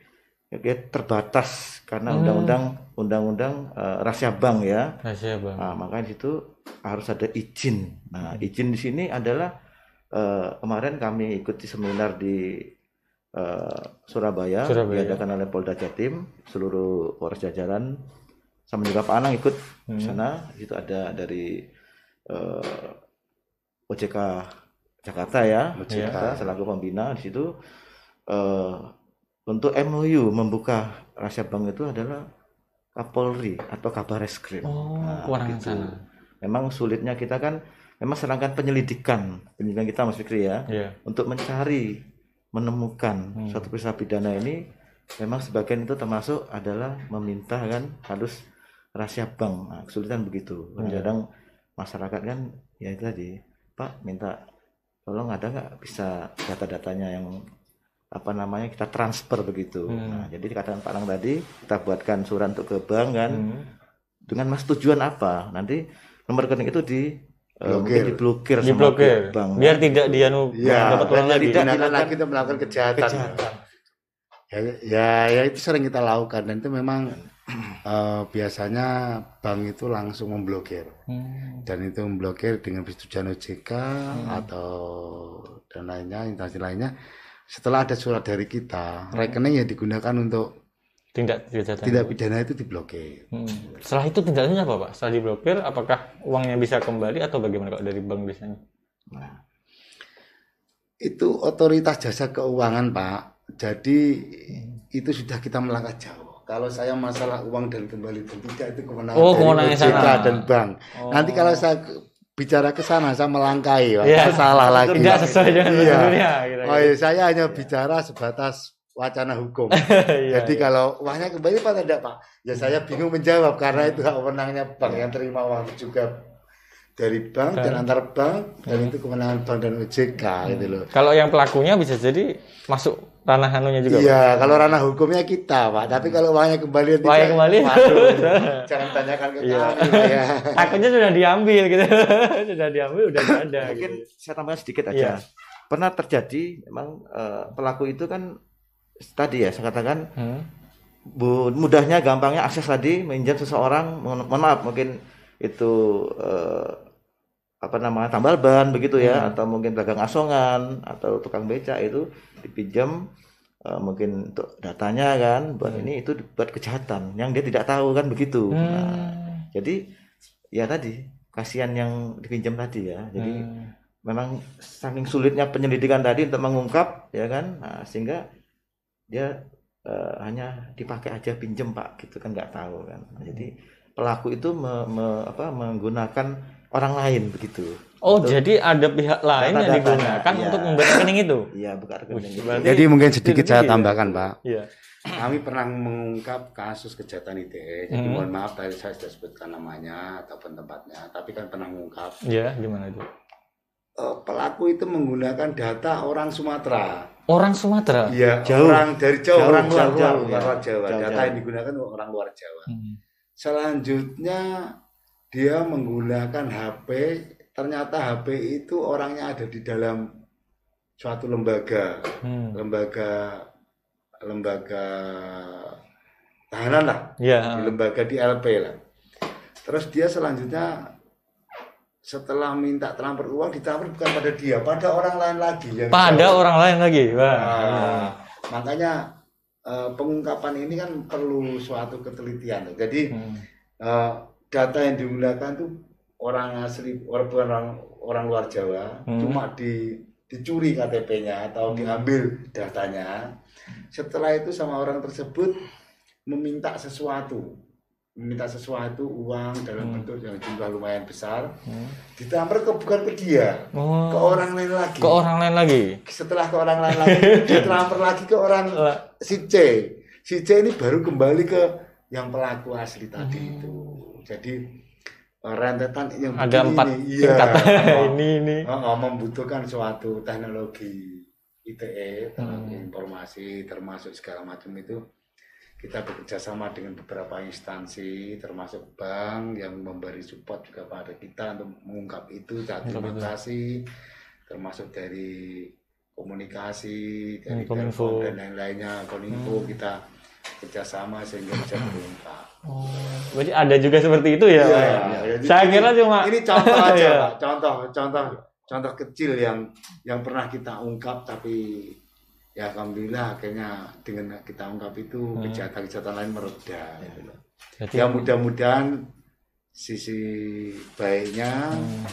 ya, kayak terbatas karena Hmm. undang-undang undang-undang eh, rahasia bank ya. Rahasia, Bang. Nah, makanya di situ harus ada izin. Nah, izin di sini adalah eh, kemarin kami ikuti seminar di eh, Surabaya, Surabaya. diadakan oleh Polda Jatim, seluruh Polres jajaran sama juga Pak Anang ikut Hmm. di sana. Di situ ada dari eh, OJK Jakarta ya, OJK. Jakarta selaku pembina di situ eh, untuk MOU membuka rahasia bank itu adalah Kapolri atau Kabar Reskrim. Oh, Nah, kewenangan gitu. sana. Memang sulitnya kita kan memang serangkaian penyelidikan, penyelidikan kita Mas Fikri ya, Iya. untuk mencari menemukan Hmm. suatu peristiwa pidana ini memang sebagian itu termasuk adalah meminta kan harus rahasia bank. Nah, kesulitan begitu. Kadang masyarakat kan ya itu tadi, Pak minta tolong ada nggak bisa data-datanya yang apa namanya kita transfer begitu. Hmm. Nah, jadi dikatakan Pak Nang tadi kita buatkan surat untuk ke bank kan Hmm. dengan mas tujuan apa? Nanti nomor rekening itu di eh, Blokir. mungkin diblokir sama Diblokir. pihak bank. Biar tidak dia nu Iya, dapat uang lagi. tidak dilakukan lagi untuk melakukan kejahatan. kejahatan. Ya, ya, ya itu sering kita lakukan dan itu memang (clears throat) eh, biasanya bank itu langsung memblokir Hmm. dan itu memblokir dengan persetujuan OJK atau dan lainnya instansi lainnya. Setelah ada surat dari kita, rekening yang digunakan untuk Tindak kejahatan. tidak pidana itu diblokir. Hmm. Setelah itu tindak lanjutnya apa Pak? Setelah diblokir, apakah uangnya bisa kembali atau bagaimana Pak dari bank biasanya? Nah, Itu otoritas jasa keuangan, Pak. Jadi itu sudah kita melangkah jauh. Kalau saya masalah uang dan kembali dan tidak itu kewenangan Oh, dari OJK sana. dan bank. Oh. Nanti kalau saya ke- bicara ke sana saya. Iya. Saya salah lagi. Tidak sesuai dengan Iya. prosedurnya. Gitu, Oh iya, saya hanya bicara sebatas wacana hukum. (laughs) Iya, Jadi iya. kalau uangnya kembali Pak tidak Pak? Ya saya bingung menjawab karena itu hak wewenangnya bank yang terima uang juga dari bank dan antar bank dan itu kewenangan bank dan OJK gitu loh. Kalau yang pelakunya bisa jadi masuk ranah anunya juga. Pak? Iya, kalau ranah hukumnya kita, Pak. Tapi kalau uangnya kembali Uangnya kembali. waduh, (laughs) jangan tanyakan ke Iya. kami, Pak, ya. (laughs) Takutnya sudah diambil gitu. (laughs) sudah diambil udah ada. mungkin gitu. saya tambahkan sedikit Iya. aja. Pernah terjadi memang eh, pelaku itu kan tadi ya saya katakan Hmm. bu- mudahnya gampangnya akses tadi meminjam seseorang mohon, mohon maaf mungkin itu eh, apa namanya tambal ban begitu ya Hmm. atau mungkin dagang asongan atau tukang beca itu dipinjam eh, mungkin untuk datanya kan buat Hmm. ini itu buat kejahatan yang dia tidak tahu kan begitu Nah, Hmm. jadi ya tadi kasihan yang dipinjam tadi ya jadi Hmm. memang saking sulitnya penyelidikan tadi untuk mengungkap ya kan nah, sehingga dia eh, hanya dipakai aja pinjem pak gitu kan nggak tahu kan Nah, jadi pelaku itu me- me- apa, menggunakan orang lain begitu Oh, Untuk jadi ada pihak lain yang digunakan iya. untuk membuat rekening itu. (laughs) iya buka rekening berarti- Jadi mungkin sedikit saya ya. tambahkan, Pak. Iya. Kami pernah mengungkap kasus kejahatan ITE. Jadi Hmm. mohon maaf tadi saya sudah sebutkan namanya ataupun tempatnya, tapi kan pernah mengungkap Iya, gimana itu? eh, pelaku itu menggunakan data orang Sumatera. Orang Sumatera. Iya, Jauh. orang dari Jawa, Jauh, orang luar, luar, jauh, luar, ya. luar Jawa. Jauh, data jauh. yang digunakan orang luar Jawa. Hmm. Selanjutnya dia menggunakan HP, ternyata HP itu orangnya ada di dalam suatu lembaga, Hmm. lembaga lembaga tahanan lah, Iya. di lembaga di LP lah. Terus dia selanjutnya setelah minta transfer uang ditransfer bukan pada dia, pada orang lain lagi yang Pada jauh. orang lain lagi. Wah. Nah, makanya eh, pengungkapan ini kan perlu suatu ketelitian. Jadi Hmm. eh, data yang digunakan tuh orang asli orang orang orang luar Jawa, Hmm. cuma di dicuri KTP-nya atau diambil datanya. Setelah itu sama orang tersebut meminta sesuatu, meminta sesuatu uang dalam Hmm. bentuk yang jumlah lumayan besar, Hmm. ditransfer ke bukan ke dia, Oh. ke orang lain lagi. Ke orang lain lagi. Setelah ke orang lain lagi, (laughs) ditransfer lagi ke orang si C. Si C ini baru kembali ke yang pelaku asli tadi Hmm. itu. Jadi rentetan yang Ada empat iya, tingkat. (laughs) oh, ini ini. oh, oh, membutuhkan suatu teknologi ITE, teknologi Hmm. informasi termasuk segala macam itu kita bekerja sama dengan beberapa instansi termasuk bank yang memberi support juga pada kita untuk mengungkap itu terima itu. kasih termasuk dari komunikasi dari Hmm. Telkom dan lain-lainnya Kominfo kita kerjasama sehingga bisa terungkap. Oh, berarti ada juga seperti itu ya, Iya, iya. Jadi Saya ini- kira cuma ini contoh (laughs) aja Iya. Pak, contoh contoh contoh kecil yang yang pernah kita ungkap tapi ya alhamdulillah akhirnya dengan kita ungkap itu Hmm. kejahatan-kejahatan lain mereda gitu. Jadi, Ya mudah-mudahan sisi baiknya Hmm,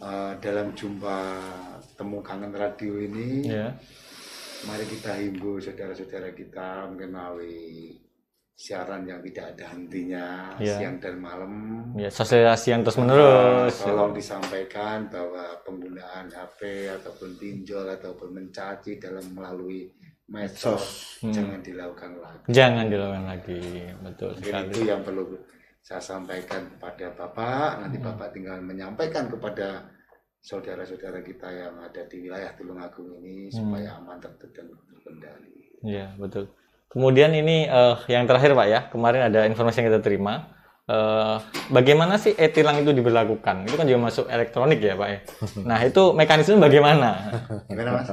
eh, dalam jumpa temu kangen radio ini ya. mari kita himbau saudara-saudara kita mungkin melalui siaran yang tidak ada hentinya Iya. siang dan malam Ya, sosialisasi yang terus menerus. Nah, tolong disampaikan bahwa penggunaan HP ataupun pinjol ataupun mencaci dalam melalui medsos Hmm. jangan dilakukan lagi. Jangan dilakukan lagi, betul sekali. itu yang perlu saya sampaikan kepada Bapak. Nanti Hmm. Bapak tinggal menyampaikan kepada saudara-saudara kita yang ada di wilayah Tulungagung ini Hmm. supaya aman tertib dan terkendali. Iya, betul. Kemudian ini eh, yang terakhir Pak ya, kemarin ada informasi yang kita terima. Eh, bagaimana sih e-tilang itu diberlakukan? Itu kan juga masuk elektronik ya Pak ya. (laughs) Nah itu mekanisme bagaimana? Gimana mas?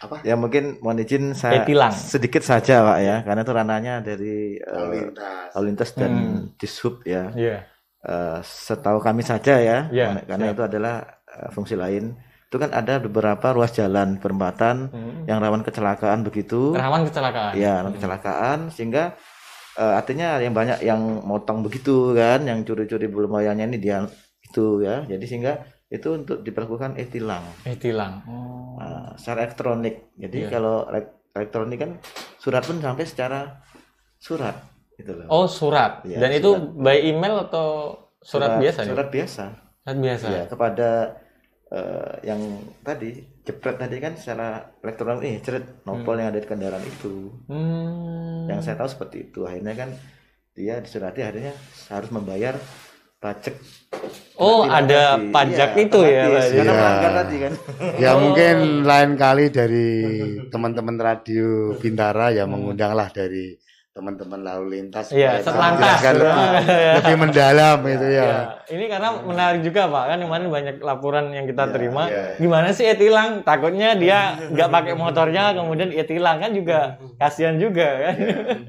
Apa? Ya mungkin mohon izin saya E-tilang. sedikit saja Pak ya, karena itu ranahnya dari eh, Lalu lintas. lalu lintas dan Hmm. dishub ya. Iya. Eh, setahu kami saja ya, Ya, karena siap. itu adalah eh, fungsi lain. Itu kan ada beberapa ruas jalan perempatan Hmm. yang rawan kecelakaan begitu. Rawan kecelakaan. Ya, rawan kecelakaan sehingga eh, artinya yang banyak yang motong begitu kan, yang curi-curi belum bayarnya ini dia itu ya. Jadi sehingga itu untuk diperlakukan e-tilang E-tilang. Oh. Nah, secara elektronik. Jadi Iya. kalau elek- elektronik kan surat pun sampai secara surat gitu loh. Oh surat. Iya, Dan itu surat. by email atau surat, biasa nih? Surat biasa. Surat biasa. Ya, kepada eh, yang tadi jepret tadi kan secara elektronik nih, ceret nopol yang ada di kendaraan itu. Hmm. Yang saya tahu seperti itu. Akhirnya kan dia disurati akhirnya harus membayar pajak. Oh, Tidak ada tadi. pajak Iya, itu ya. Pak? Karena Iya. melanggar tadi kan. Ya Oh. (laughs) mungkin lain kali dari teman-teman radio Bintara ya mengundanglah dari teman-teman lalu lintas Iya, supaya Satlantas. menjelaskan lebih, (laughs) lebih mendalam itu ya. Ya, ini karena menarik juga Pak, kan kemarin banyak laporan yang kita Ya, terima. ya. Gimana sih e-tilang? Takutnya dia nggak pakai motornya, kemudian e-tilang kan juga kasihan juga kan.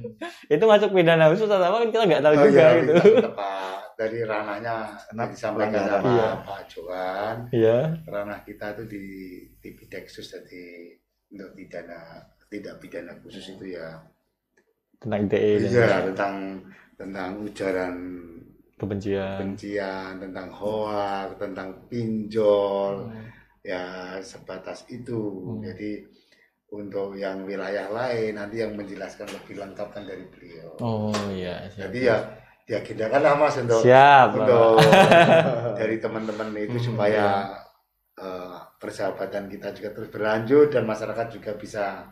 (laughs) itu masuk pidana khusus atau apa kan kita nggak tahu Oh, juga iya, gitu. kita dari ranahnya Kenapa disampaikan pelanggaran? sama Iya. Pak Johan Iya. ranah kita itu di di Bideksus jadi untuk pidana tidak pidana khusus itu ya Tentang ITE dan iya tentang tentang ujaran kebencian. kebencian tentang hoak tentang pinjol Hmm. ya sebatas itu Hmm. jadi untuk yang wilayah lain nanti yang menjelaskan lebih lengkap kan dari beliau Oh iya. siap. jadi ya diagendakan lah mas untuk Siap. Untuk (laughs) dari teman-teman itu Hmm, supaya eh, persahabatan kita juga terus berlanjut dan masyarakat juga bisa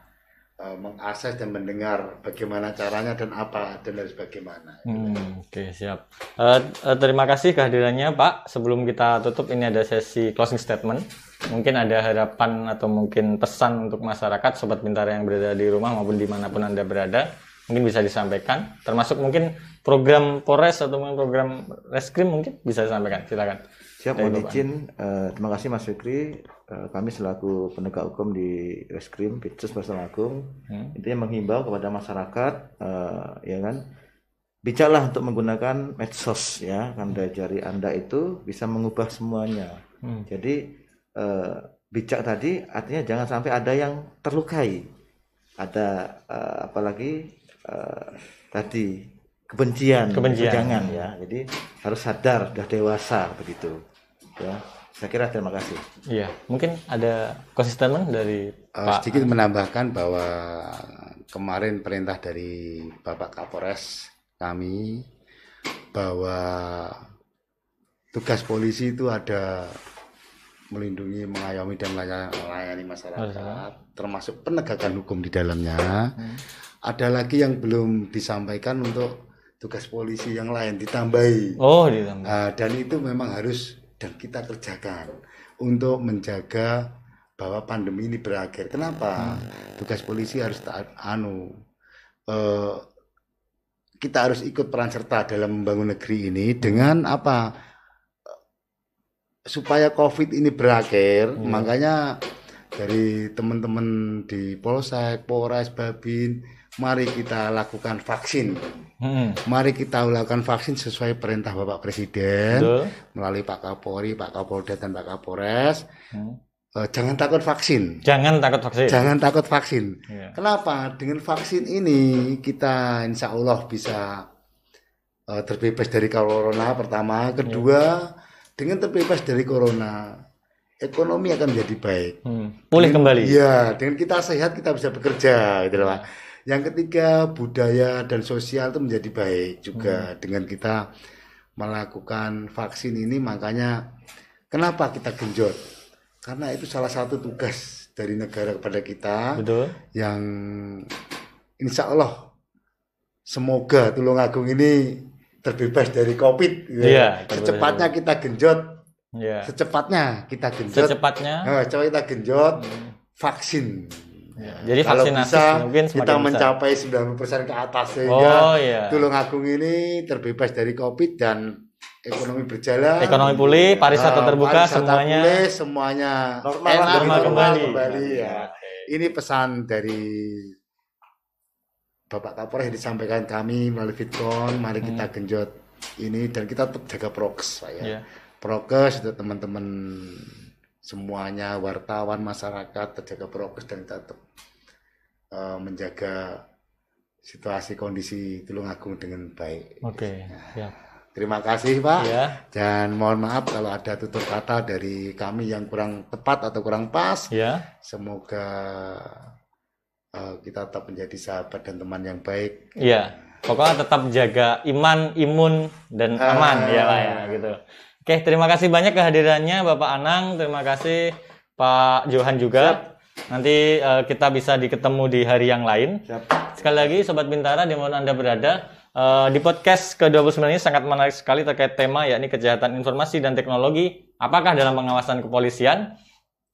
eh, mengakses dan mendengar bagaimana caranya dan apa dan harus bagaimana. Hmm, Oke siap. Eh, eh, terima kasih kehadirannya Pak. Sebelum kita tutup ini ada sesi closing statement. Mungkin ada harapan atau mungkin pesan untuk masyarakat sobat Bintara yang berada di rumah maupun di mana pun anda berada. Mungkin bisa disampaikan. Termasuk mungkin program Polres atau mungkin program Reskrim mungkin bisa disampaikan. Silakan. Siap mohon izin. Eh, terima kasih Mas Fikri. Eh, kami selaku penegak hukum di Reskrim Pitsus Pasar Agung Hmm. intinya menghimbau kepada masyarakat eh, ya kan bijaklah untuk menggunakan medsos ya kan dari jari anda itu bisa mengubah semuanya Hmm. jadi eh, bijak tadi artinya jangan sampai ada yang terlukai ada eh, apalagi eh, tadi kebencian Kebencian. jangan ya jadi harus sadar sudah dewasa begitu ya saya kira terima kasih Iya. Mungkin ada konsisten dari Eh, Pak. sedikit menambahkan bahwa kemarin perintah dari Bapak Kapolres kami bahwa tugas polisi itu ada melindungi, mengayomi dan melaya- melayani masyarakat, Masyarakat. termasuk penegakan hukum di dalamnya. Hmm. Ada lagi yang belum disampaikan untuk tugas polisi yang lain ditambahi. Oh, ditambah. Ah, dan itu memang harus dan kita kerjakan untuk menjaga bahwa pandemi ini berakhir. Kenapa? Tugas polisi harus taat anu eh, kita harus ikut peran serta dalam membangun negeri ini dengan apa? Supaya Covid ini berakhir, Iya. makanya dari teman-teman di Polsek, Polres, Babin, mari kita lakukan vaksin. Hmm. Mari kita lakukan vaksin sesuai perintah Bapak Presiden Betul. melalui Pak Kapolri, Pak Kapolda dan Pak Kapolres. Hmm. Eh, jangan takut vaksin. Jangan takut vaksin. Jangan takut vaksin. Iya. Kenapa? Dengan vaksin ini kita insya Allah bisa eh, terbebas dari corona pertama. Kedua, dengan terbebas dari corona, ekonomi akan menjadi baik. Hmm. Pulih Dengan- kembali. Iya, dengan kita sehat kita bisa bekerja, gitu loh, Pak. Yang ketiga, budaya dan sosial itu menjadi baik juga dengan kita melakukan vaksin ini. Makanya kenapa kita genjot? Karena itu salah satu tugas dari negara kepada kita Betul. yang insya Allah semoga Tulungagung ini terbebas dari COVID. gitu Iya, ya. Secepatnya kita genjot Ya. secepatnya kita genjot Secepatnya. Eh, coba kita genjot Hmm. vaksin Ya, Jadi kalau vaksinasi bisa mungkin kita semakin besar. mencapai 90% ke atas sehingga Oh iya. Tulungagung ini terbebas dari Covid dan ekonomi berjalan. Ekonomi pulih, pariwisata Eh, terbuka, pariwisata semuanya pulih, semuanya Normal enak, lagi, normal normal kembali. kembali, ya. Ya. Ini pesan dari Bapak Kapolres yang disampaikan kami melalui Fitcon. Mari kita genjot ini dan kita tetap jaga prokes, Pak ya. Ya. Prokes untuk teman-teman semuanya, wartawan, masyarakat terjaga prokes dan tetap eh, menjaga situasi kondisi Tulungagung dengan baik. Oke. Ya. Terima kasih Pak. Ya. Dan mohon maaf kalau ada tutur kata dari kami yang kurang tepat atau kurang pas. Ya. Semoga eh, kita tetap menjadi sahabat dan teman yang baik. Iya. Pokoknya tetap jaga iman, imun, dan aman Ah. ya lah ya gitu. Oke, terima kasih banyak kehadirannya Bapak Anang, terima kasih Pak Johan juga. Nanti eh, kita bisa diketemu di hari yang lain. Siap. Sekali lagi Sobat Bintara di mana pun Anda berada, eh, di podcast ke-29 ini sangat menarik sekali terkait tema yakni kejahatan informasi dan teknologi. Apakah dalam pengawasan kepolisian?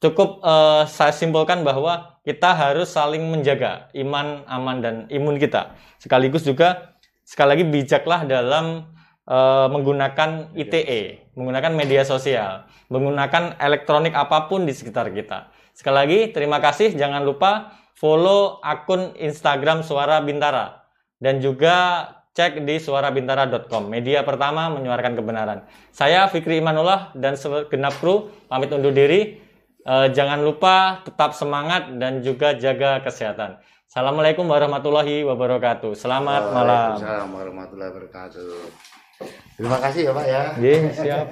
Cukup eh, saya simpulkan bahwa kita harus saling menjaga iman, aman, dan imun kita. Sekaligus juga sekali lagi bijaklah dalam eh, menggunakan ITE, menggunakan media sosial, menggunakan elektronik apa pun di sekitar kita. Sekali lagi terima kasih, jangan lupa follow akun Instagram Suara Bintara dan juga cek di suarabintara.com, media pertama menyuarakan kebenaran. Saya Fikri Imanullah dan segenap kru pamit undur diri. Eh, jangan lupa tetap semangat dan juga jaga kesehatan. Assalamualaikum warahmatullahi wabarakatuh. Selamat malam. Waalaikumsalam warahmatullahi wabarakatuh. Terima kasih ya Pak ya. Ye, siap.